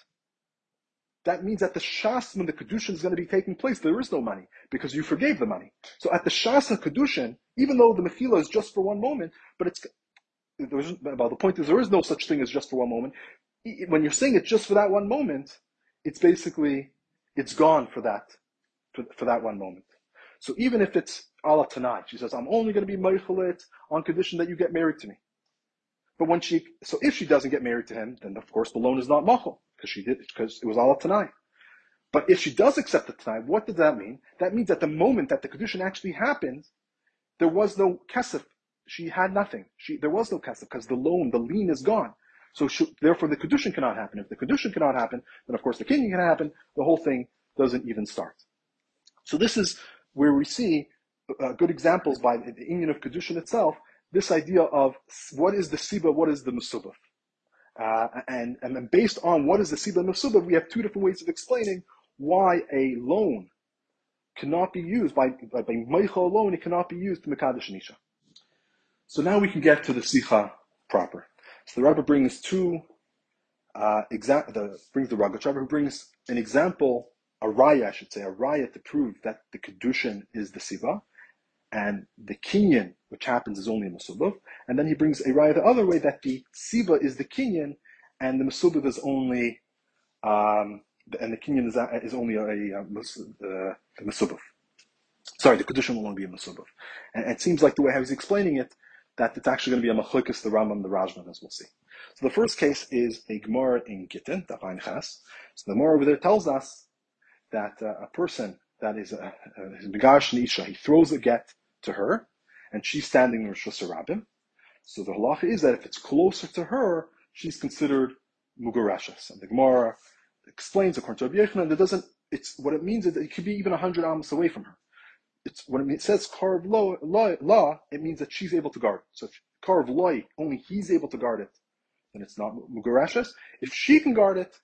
that means that the shas when the kedushin is going to be taking place, there is no money because you forgave the money. So at the shas of kedushin, even though the mechila is just for one moment, but it's well, the point is there is no such thing as just for one moment when you're saying it just for that one moment, it's basically it's gone for that for, for that one moment. So even if it's Allah tonight, she says, I'm only going to be meichelit on condition that you get married to me. But when she, so if she doesn't get married to him, then of course the loan is not machal because she did because it was Allah tonight. But if she does accept the tonight, what does that mean? That means at the moment that the condition actually happened, there was no kesef. She had nothing. She there was no kesef because the loan, the lien is gone. So should, therefore, the kedushin cannot happen. If the kedushin cannot happen, then of course the king can happen. The whole thing doesn't even start. So this is where we see uh, good examples by the inyan of kedushin itself. This idea of what is the siba, what is the musubah, uh, and and then based on what is the siba and musubah, we have two different ways of explaining why a loan cannot be used by by, by alone. It cannot be used to mekadosh nisha. So now we can get to the sicha proper. So the Rebbe brings two uh, exa- the brings the Rogatchover who brings an example, a raya, I should say, a raya to prove that the kedushin is the siva, and the kinyan, which happens, is only a masubah. And then he brings a raya the other way that the siva is the kinyan, and the masubah is only, um, and the kinyan is, is only a, a, a, uh, the masubah. Sorry, the kedushin will only be a masubah. And it seems like the way I was explaining it, that it's actually going to be a machlokes, the Rambam, the Rashbam, as we'll see. So the first case is a Gemara in Gittin, Dafain Chas. So the Gemara over there tells us that uh, a person that is a, a Nisha, he throws a get to her, and she's standing in Rosh Hashanah. So the halacha is that if it's closer to her, she's considered Mugarashas. And the Gemara explains, according to Rabbi Yochanan, that doesn't, it's, what it means is that it could be even 100 amos away from her it's when it says law, law, law, it means that she's able to guard. So if carve law, only he's able to guard it, then it's not mugarashas. If she can guard it,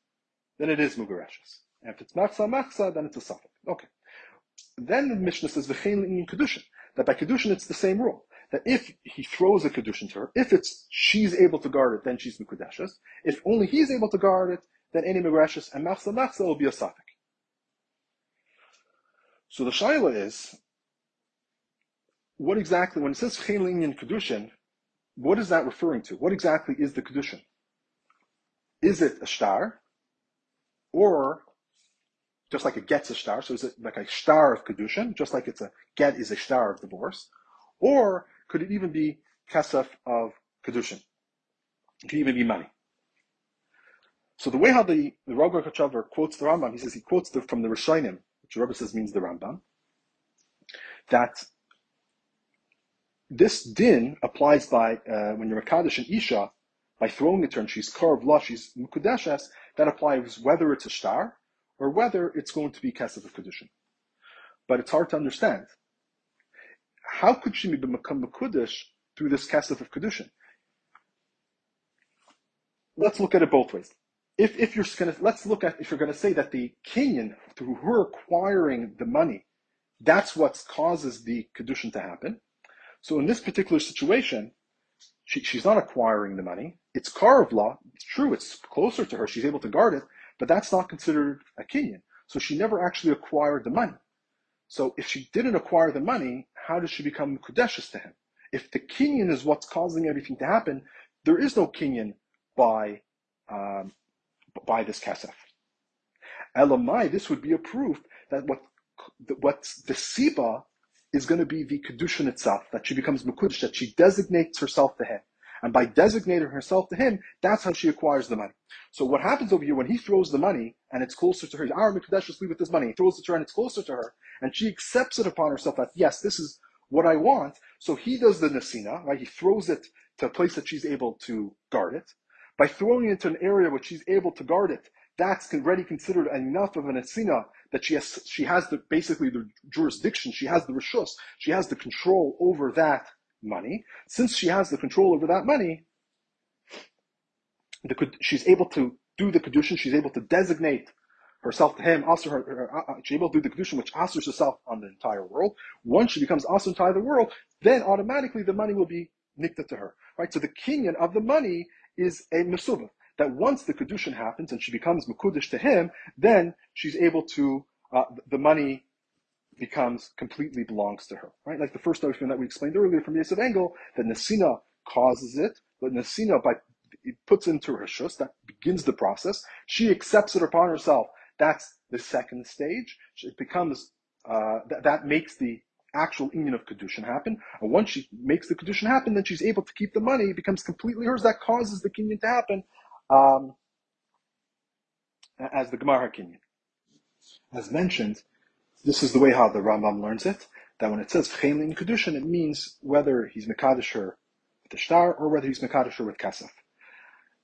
then it is mugarashas. And if it's machsa machsa, then it's a suffix. Okay. Then the Mishnah says v'chein in kedushin that by kedushin it's the same rule. That if he throws a kedushin to her, if it's she's able to guard it, then she's mukudashas. If only he's able to guard it, then any mugarashas and machsa machsa will be a suffix. So the shaila is what exactly, when it says Chein in Kedushin, what is that referring to? What exactly is the Kedushin? Is it a star? Or just like a get's a star, so is it like a star of Kedushin, just like it's a get is a star of divorce? Or could it even be Kesef of Kedushin? It could even be money. So the way how the, the Rogatchover quotes the Rambam, he says he quotes the, from the Rishonim, which the Rebbe says means the Rambam, that this din applies by uh, when you're a Kaddish and Isha by throwing her and she's carved law, she's mukudeshes, that applies whether it's a star or whether it's going to be kesef of kedushin. But it's hard to understand. How could she become mekudesh through this kesef of kedushin? Let's look at it both ways. If, if you're to, let's look at, if you're going to say that the Kenyan, through her acquiring the money, that's what causes the kedushin to happen. So in this particular situation, she, she's not acquiring the money. It's law. It's true. It's closer to her. She's able to guard it, but that's not considered a Kenyan. So she never actually acquired the money. So if she didn't acquire the money, how does she become Kudeshes to him? If the Kenyan is what's causing everything to happen, there is no Kenyan by, um, by this Kasef. Elamai, this would be a proof that what, what the Siba is going to be the Kedushin itself, that she becomes Mekudesh, that she designates herself to him. And by designating herself to him, that's how she acquires the money. So what happens over here when he throws the money and it's closer to her, our Mekudesh just leave with this money. He throws it to her and it's closer to her, and she accepts it upon herself that yes, this is what I want. So he does the Nasina, right? He throws it to a place that she's able to guard it. By throwing it into an area where she's able to guard it, that's already considered enough of an Nasina that she has she has the basically the jurisdiction, she has the rishus, she has the control over that money. Since she has the control over that money, the, she's able to do the kedushin. She's able to designate herself to him. Also, her, her, uh, uh, she's able to do the kedushin, which asers herself on the entire world. Once she becomes aser entire the world, then automatically the money will be nikta to her. Right. So the kinyan of the money is a mesubah that once the kedushin happens and she becomes mekudish to him, then she's able to uh, the money becomes completely belongs to her. Right, like the first notion that we explained earlier from Yosef Engel, that Nasina causes it, but Nasina by it puts into her shus, that begins the process. She accepts it upon herself. That's the second stage. It becomes uh, that, that makes the actual inyan of kedushin happen. And once she makes the kedushin happen, then she's able to keep the money. It becomes completely hers. That causes the kinyan to happen um, as the Gemara kinyan. As mentioned, this is the way how the Rambam learns it. That when it says Chemlin Kedushin, it means whether he's Mekadisher with the star or whether he's Mekadisher with Kasaf.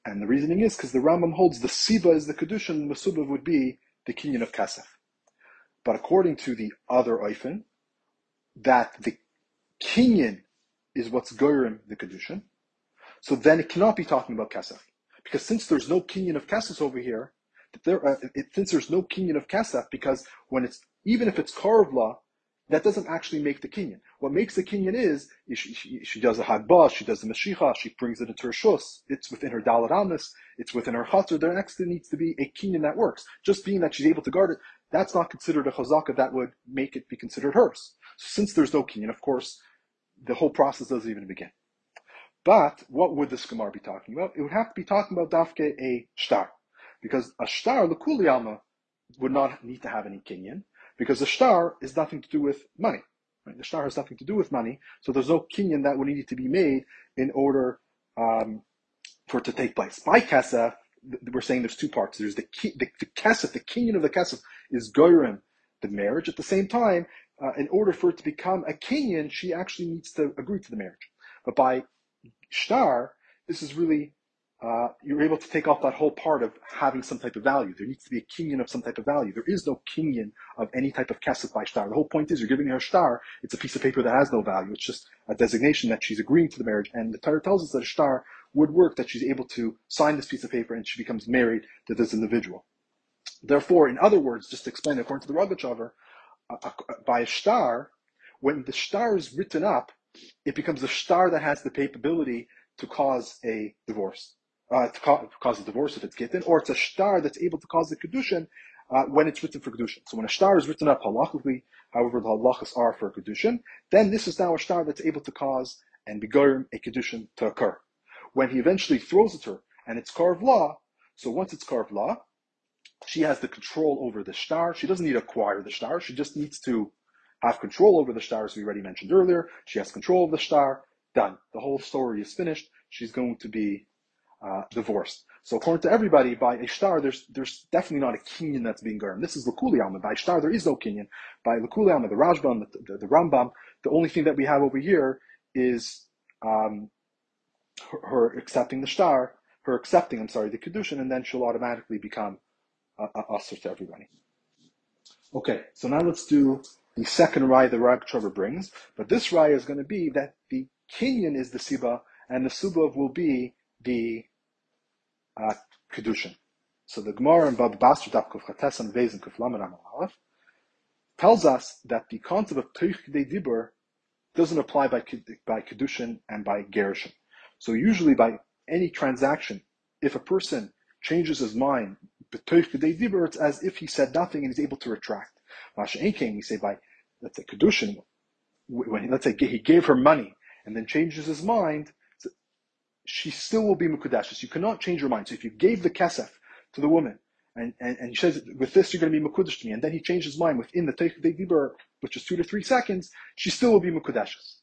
And the reasoning is because the Rambam holds the Siba is the Kedushin, the would be the Kinyan of Kasaf. But according to the other Eifin, that the Kinyan is what's Goyrim the Kedushin, so then it cannot be talking about Kasaf. Because since there's no Kinyan of Kasaf over here, there, uh, it, since there's no Kinyan of Kasaf, because when it's, even if it's Karvla, that doesn't actually make the Kinyan. What makes the Kinyan is, she, she, she does a Hagbah, she does the Mashicha, she brings it into her Shus, it's within her Dalit Amis, it's within her Chatzar, there next needs to be a Kinyan that works. Just being that she's able to guard it, that's not considered a Chazaka, that would make it be considered hers. So since there's no Kinyan, of course, the whole process doesn't even begin. But what would this Gemara be talking about? It would have to be talking about Dafke a Shtar. Because a Shtar, Lakuli Alma, would not need to have any Kinyan because the star is nothing to do with money. Right? The star has nothing to do with money, so there's no kinyan that would need to be made in order um, for it to take place. By kesef, we're saying there's two parts. There's the the, the kesef, the kinyan of the kesef is goyrim, the marriage. At the same time, uh, in order for it to become a kinyan, she actually needs to agree to the marriage. But by star, this is really uh, you're able to take off that whole part of having some type of value. There needs to be a kinyan of some type of value. There is no kinyan of any type of kesef by star. The whole point is you're giving her a star. It's a piece of paper that has no value. It's just a designation that she's agreeing to the marriage. And the Torah tells us that a star would work, that she's able to sign this piece of paper and she becomes married to this individual. Therefore, in other words, just to explain according to the Rogachover, uh, by a star, when the star is written up, it becomes a star that has the capability to cause a divorce uh, to cause a divorce if it's gittin, or it's a star that's able to cause the kedushin uh, when it's written for kedushin. So when a star is written up halachically, however the halachas are for kedushin, then this is now a star that's able to cause and begorim a kedushin to occur. When he eventually throws it to her and it's carved law, so once it's carved law, she has the control over the star. She doesn't need to acquire the star. She just needs to have control over the star, as we already mentioned earlier. She has control of the star. Done. The whole story is finished. She's going to be uh, divorced. So according to everybody, by Ishtar, there's there's definitely not a kinyan that's being garmed. This is Lakuli Alma. By Ishtar, there is no kinyan. By Lakuli Alma, the Rashbam, the, the, the, Rambam, the only thing that we have over here is um, her, her, accepting the star her accepting, I'm sorry, the kedushin, and then she'll automatically become a, a to everybody. Okay, so now let's do the second raya the Rogatchover brings, but this raya is going to be that the kinyan is the siba, and the subav will be the uh, kedushin. So the Gemara in Bava Basra Daf Kuf Chates and Vez and Kuf tells us that the concept of Teich Dibur doesn't apply by, by Kedushin and by Gerushin. So usually by any transaction, if a person changes his mind, it's as if he said nothing and he's able to retract. Masha came, we say by, let's say, Kedushin, when, let's say he gave her money and then changes his mind, she still will be Mukudashis. You cannot change your mind. So if you gave the Kesef to the woman and, and, and he says, with this, you're going to be Makudash to me. And then he changed his mind within the Teich Dibur, which is two to three seconds, she still will be Mukudashis.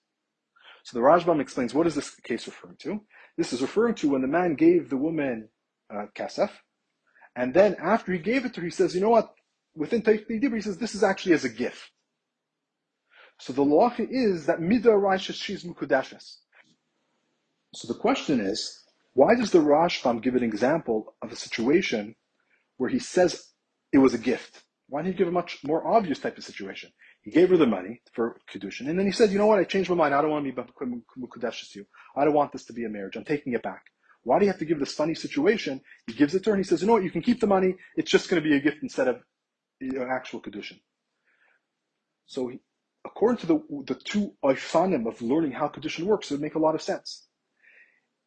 So the Rashbam explains what is this case referring to? This is referring to when the man gave the woman uh, kasef, and then after he gave it to her, he says, you know what? Within Teich Dibur, he says, this is actually as a gift. So the law is that midah she's mukudashes. So the question is, why does the Rashbam give an example of a situation where he says it was a gift? Why didn't he give a much more obvious type of situation? He gave her the money for Kedushin, and then he said, you know what, I changed my mind. I don't want to be Mukudesh to you. I don't want this to be a marriage. I'm taking it back. Why do you have to give this funny situation? He gives it to her and he says, you know what, you can keep the money. It's just going to be a gift instead of know, actual Kedushin. So he, according to the, the two Ifanim of learning how Kedushin works, it would make a lot of sense.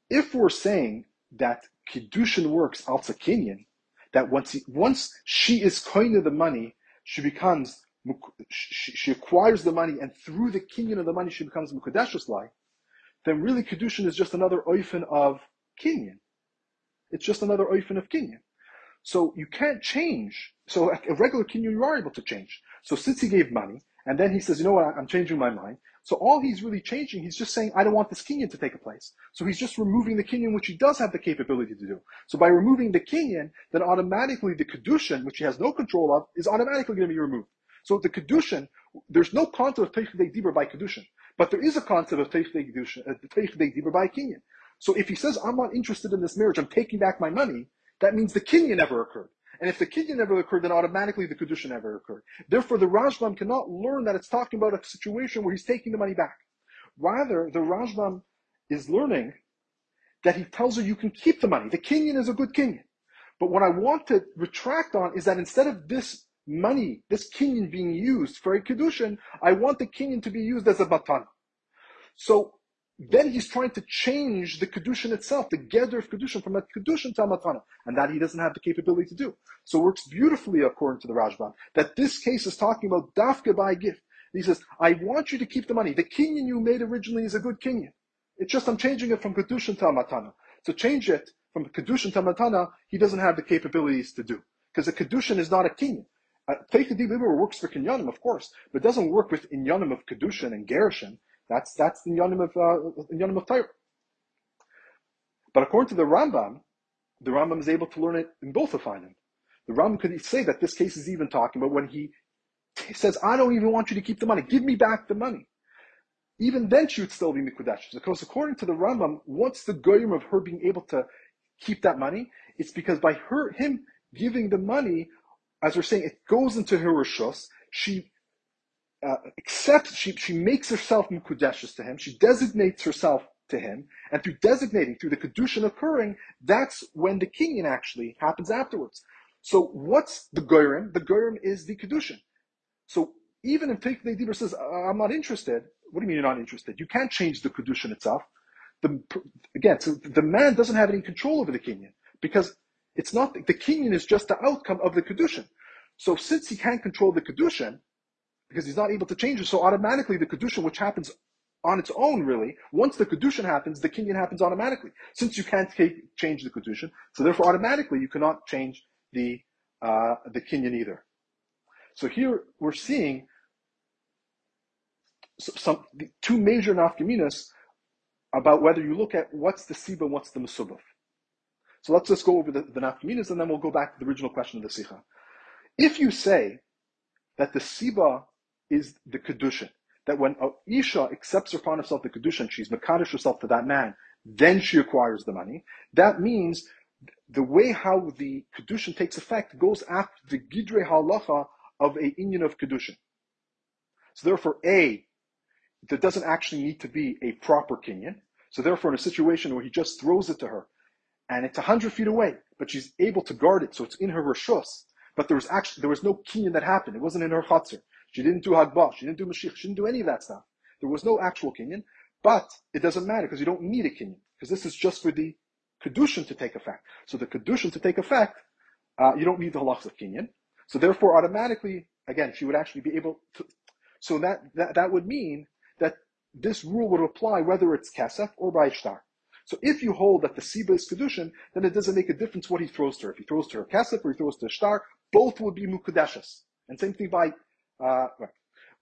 If we're saying that Kedushin works al Kenyan, that once he, once she is coin of the money, she becomes she, she, acquires the money, and through the kinyan of the money, she becomes mukadeshus like. Then really, kedushin is just another oifen of kinyan. It's just another oifen of kinyan. So you can't change. So a regular kinyan you are able to change. So since he gave money, and then he says, you know what, I'm changing my mind. So all he's really changing, he's just saying, I don't want this kinyan to take a place. So he's just removing the kinyan, which he does have the capability to do. So by removing the kinyan, then automatically the kedushin, which he has no control of, is automatically going to be removed. So the kedushin, there's no concept of teichdei dibur by kedushin, but there is a concept of teichdei uh, dibur by kinyan. So if he says, I'm not interested in this marriage, I'm taking back my money, that means the kinyan never occurred. And if the kinyan never occurred, then automatically the kedusha never occurred. Therefore, the Rashbam cannot learn that it's talking about a situation where he's taking the money back. Rather, the Rashbam is learning that he tells her you can keep the money. The kinyan is a good kinyan. But what I want to retract on is that instead of this money, this kinyan being used for a kedushin, I want the kinyan to be used as a batan. So then he's trying to change the kedushin itself, the gather of kedushin from a kedushin to a matana, and that he doesn't have the capability to do. So it works beautifully according to the Rashbam that this case is talking about dafka by gift. he says, I want you to keep the money. The kinyan you made originally is a good kinyan. It's just I'm changing it from kedushin to a matana. To change it from kedushin to a matana, he doesn't have the capabilities to do because a kedushin is not a kinyan. Uh, Teich works for kinyanim, of course, but doesn't work with inyanim of kedushin and gerushin that's that's the yonim of uh, yonim of Torah. But according to the Rambam, the Rambam is able to learn it in both of Finim. The Rambam could say that this case is even talking about when he says, "I don't even want you to keep the money. Give me back the money." Even then, she would still be mikudash. Because according to the Rambam, what's the goyim of her being able to keep that money? It's because by her him giving the money, as we're saying, it goes into her rishos. She uh, accepts, she, she makes herself mukudeshes to him, she designates herself to him, and through designating, through the kedushin occurring, that's when the kinyan actually happens afterwards. So what's the goyim? The goyim is the kedushin. So even if Teich Dibur says, I'm not interested, what do you mean you're not interested? You can't change the kedushin itself. The, again, so the man doesn't have any control over the kinyan because it's not the kinyan is just the outcome of the kedushin. So since he can't control the kedushin, because he's not able to change it. So automatically the kedusha, which happens on its own, really, once the kedusha happens, the kinyan happens automatically. Since you can't take, change the kedusha, so therefore automatically you cannot change the uh, the kinyan either. So here we're seeing some, two major nafkaminas about whether you look at what's the siba and what's the mesubaf. So let's just go over the, the nafkaminas and then we'll go back to the original question of the sikha. If you say that the siba is the kedushin. That when isha accepts upon herself the kedushin, she's makadosh herself to that man. then she acquires the money. That means the way how the kedushin takes effect goes after the gidre halacha of a inyan of kedushin. So therefore, a there doesn't actually need to be a proper kinyan. So therefore, in a situation where he just throws it to her, and it's hundred feet away, but she's able to guard it, so it's in her rishus. But there was actually there was no kinyan that happened. It wasn't in her chatzir. She didn't do hagbah. She didn't do mashich. She didn't do any of that stuff. There was no actual kinyan. But it doesn't matter because you don't need a kinyan because this is just for the kedushin to take effect. So the kedushin to take effect, uh, you don't need the halachas of kinyan. So therefore, automatically, again, she would actually be able to. So that that, that would mean that this rule would apply whether it's kesef or by shtar. So if you hold that the siba is kedushin, then it doesn't make a difference what he throws to her. If he throws to her kesef or he throws to her shtar, both would be mukadeshas. And same thing by uh,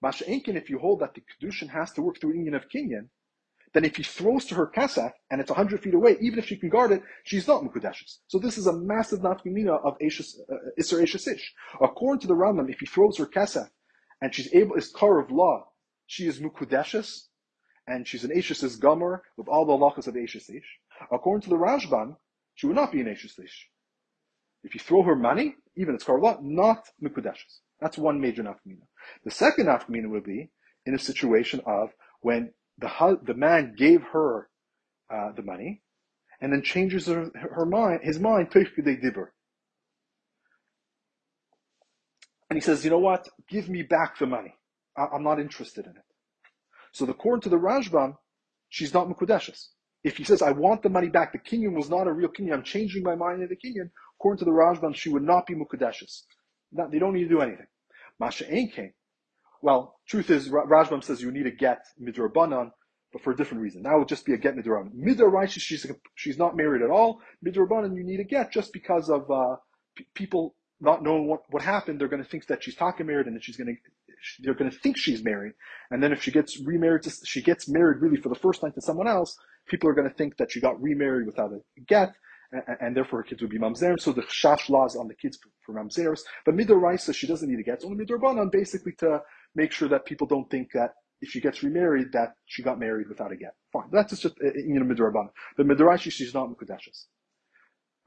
Masha if you hold that the kedushin has to work through Inyan of Kinyan, then if he throws to her kesef and it's 100 feet away, even if she can guard it, she's not mukadeshes. So this is a massive nafkamina of Ashes, uh, Isser Ashes Ish. According to the Rambam, if he throws her kesef and she's able, is car of law, she is mukadeshes, and she's an Ashes Gomer with all the halachas of Ashes Ish. According to the Rashbam, she would not be an Ashes Ish. If you throw her money, even it's car of law, not mukadeshes. That's one major nafkamina. The second nafkamina would be in a situation of when the the man gave her uh, the money, and then changes her, her mind, his mind, dibber. And he says, you know what? Give me back the money. I, am not interested in it. So according to the Rashbam, she's not Mukudeshes. If he says, I want the money back, the kinyan was not a real kinyan, I'm changing my mind in the kinyan, according to the Rashbam, she would not be Mukudeshes. They don't need to do anything. Masha well, truth is, Rashbam says you need a get midrabanan, but for a different reason. That would just be a get midrabanan. Midrabanan, she's she's not married at all. Midrabanan, you need a get just because of uh, p- people not knowing what, what happened. They're going to think that she's talking married, and that she's going to they're going to think she's married. And then if she gets remarried, to, she gets married really for the first time to someone else. People are going to think that she got remarried without a get and, and therefore her kids would be mamzerim. So the shash laws on the kids for, for. But midoraisa, she doesn't need to get. It's only midorbanan, basically to make sure that people don't think that if she gets remarried, that she got married without a get. Fine. That's just, uh, you know, midorabanan. But midoraisa, she's not mukudeshes.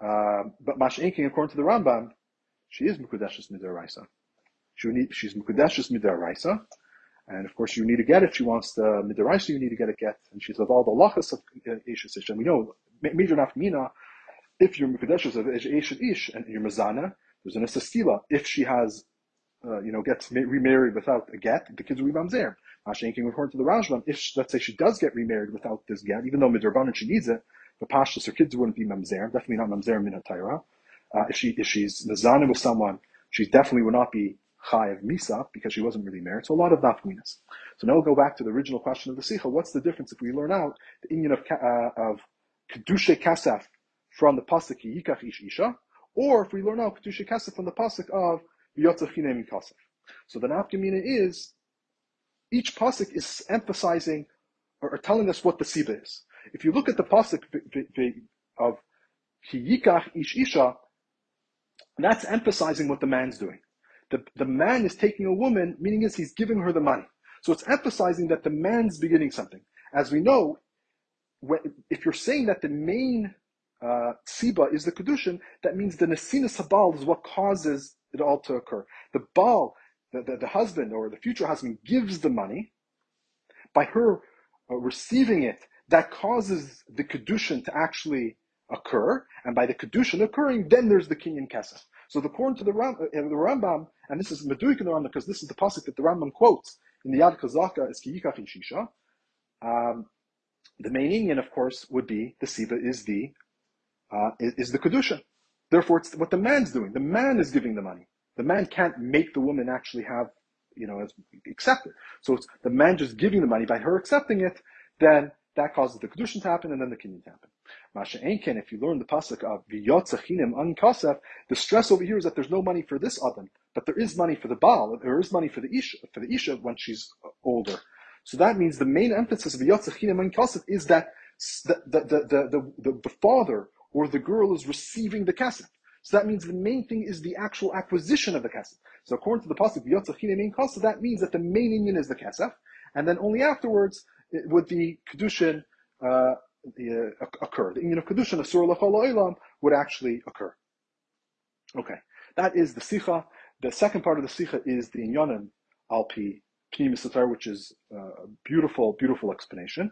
Um, but mash'inking, according to the Rambam, she is mukudeshes midoraisa. She need, she's mukudeshes midoraisa. And of course, you need to get it. She wants the midiraisa, you need to get a get. And she's of all the lachas of Isha And we know, major nafmina, if you're Mekadeshes of Ish Ish and you're Mazana, there's an Esastila. If she has, uh, you know, gets remarried without a get, the kids will be Mamzer. Mashenking according to the Rashbam, if let's say she does get remarried without this get, even though Midrabanan she needs it, the Pashtas, her kids wouldn't be Mamzer, definitely not Mamzer Min Uh, if she, if she's Mazana with someone, she definitely would not be Chayev Misa because she wasn't really married. So a lot of nafminas. So now we'll go back to the original question of the Sikha. What's the difference if we learn out the inyan of, uh, of Kedushe Kasaf from the pasuk Yikach Ish Isha, or if we learn out Kedusha Kesef from the pasuk of Yotzachinem Kasef. So the nafkamina is each pasuk is emphasizing or, or, telling us what the siba is. If you look at the pasuk of Yikach Ish Isha, that's emphasizing what the man's doing. The, the man is taking a woman, meaning is he's giving her the money. So it's emphasizing that the man's beginning something. As we know, if you're saying that the main uh, siba is the kedushin, that means the nesinas habal is what causes it all to occur. The bal, the, the, the, husband or the future husband gives the money. By her uh, receiving it, that causes the kedushin to actually occur, and by the kedushin occurring, then there's the kinyan kesef. So according to the, Ram, uh, the Rambam, and this is Meduik in the Rambam because this is the pasuk that the Rambam quotes in the Yad Kazaka is Kiyikach Shisha. Um, the main Indian, of course, would be the Siva is the uh, is, is, the kedusha. Therefore, it's what the man's doing. The man is giving the money. The man can't make the woman actually have, you know, accept it. So it's the man just giving the money by her accepting it. Then that causes the kedusha to happen, and then the kinyan to happen. Masha Enken, if you learn the pasuk of v'yotzachinim unkasef, the stress over here is that there's no money for this adam, but there is money for the baal. There is money for the isha, for the isha when she's older. So that means the main emphasis of v'yotzachinim unkasef is that the, the, the, the, the father or the girl is receiving the kasef. So that means the main thing is the actual acquisition of the kasef. So according to the pasuk Yotzachine main kasef, that means that the main inyan is the kasef, and then only afterwards would the kedushin uh, uh, occur. The inyan of kedushin asur l'chol would actually occur. Okay, that is the sicha. The second part of the sicha is the inyanim alpi pnimis which is a beautiful, beautiful explanation.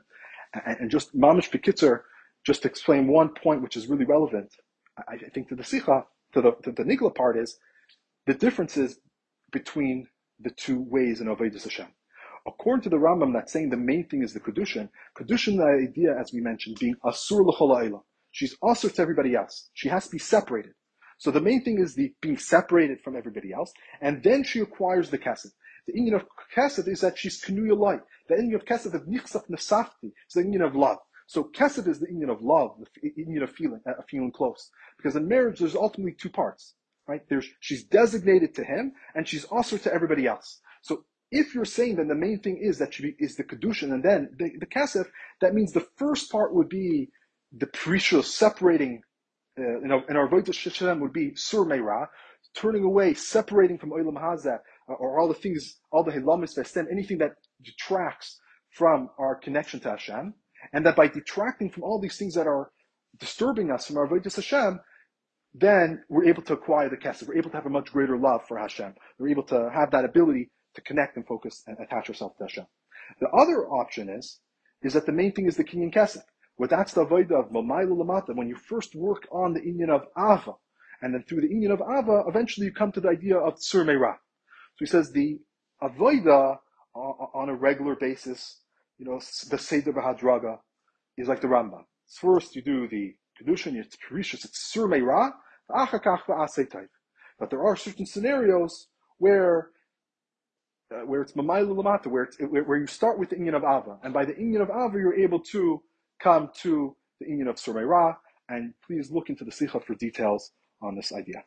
And, and just mamish bekitzer, just to explain one point which is really relevant, I, I think to the sicha, to the to the nigla part is the differences between the two ways in Avodah Hashem. According to the Rambam, that's saying the main thing is the Kedushin. Kedushin, the idea, as we mentioned, being Asur l'chol She's Asur to everybody else. She has to be separated. So the main thing is the being separated from everybody else, and then she acquires the Kesed. The inyan of Kesed is that she's Kanuya light. The inyan of Kesed of Nichsaf Nesafti is the inyan of love. So Kesed is the inyan of love, the inyan of feeling, uh, feeling close. Because in marriage, there's ultimately two parts right? There's, she's designated to him and she's also to everybody else. So if you're saying that the main thing is that she is the kedushin and then the, the kasef, that means the first part would be the precious separating, uh, and avodas Hashem would be sur meira, turning away, separating from oilam hazeh, uh, or all the things, all the hilamis vesten, anything that detracts from our connection to Hashem, and that by detracting from all these things that are disturbing us from avodas Hashem, then we're able to acquire the kesef. We're able to have a much greater love for Hashem. We're able to have that ability to connect and focus and attach ourselves to Hashem. The other option is, is that the main thing is the kinyan kesef. Well, that's the avodah of mamayla lamata. When you first work on the inyan of ava, and then through the inyan of ava, eventually you come to the idea of tsur meira. So he says the avodah uh, uh, on a regular basis, you know, the seder b'hadraga is like the Rambam. First you do the kedushin, it's perishus, it's sur meira, but there are certain scenarios where uh, where it's mamaylu lamata, where it's where, where you start with the inyan of ava, and by the inyan of ava you're able to come to the inyan of surmeira. And please look into the sikha for details on this idea.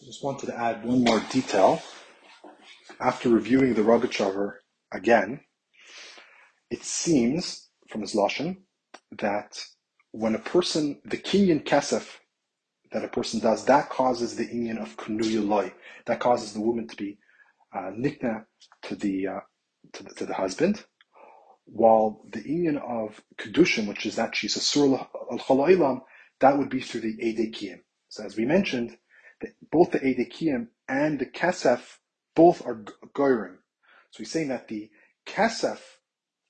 I just wanted to add one more detail. After reviewing the Rogachover again, it seems from his lashon that when a person, the kinyan kesef that a person does, that causes the inyan of kunuya loy. That causes the woman to be uh, nikna to the, uh, to the to the husband, while the inyan of kedushin, which is that she's a sur al that would be through the edekiyim. So as we mentioned, both the edekiyim and the kesef both are goyrim. So he's saying that the kesef,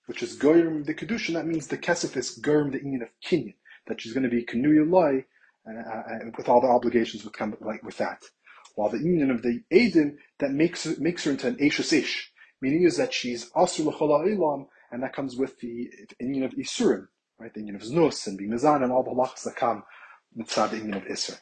which is goyrim the kedushin, that means the kesef is goyrim the inyan of kinyan, that she's going to be kunuya loy uh, uh, with all the obligations with come like with that. While the inyan of the Aiden that makes makes her into an Ashes Ish, meaning is that she's Asur Ilam, and that comes with the, inyan of Isurim, right? The inyan of Znus and Bimizan and all the halachas that come mitzad the inyan of Isser.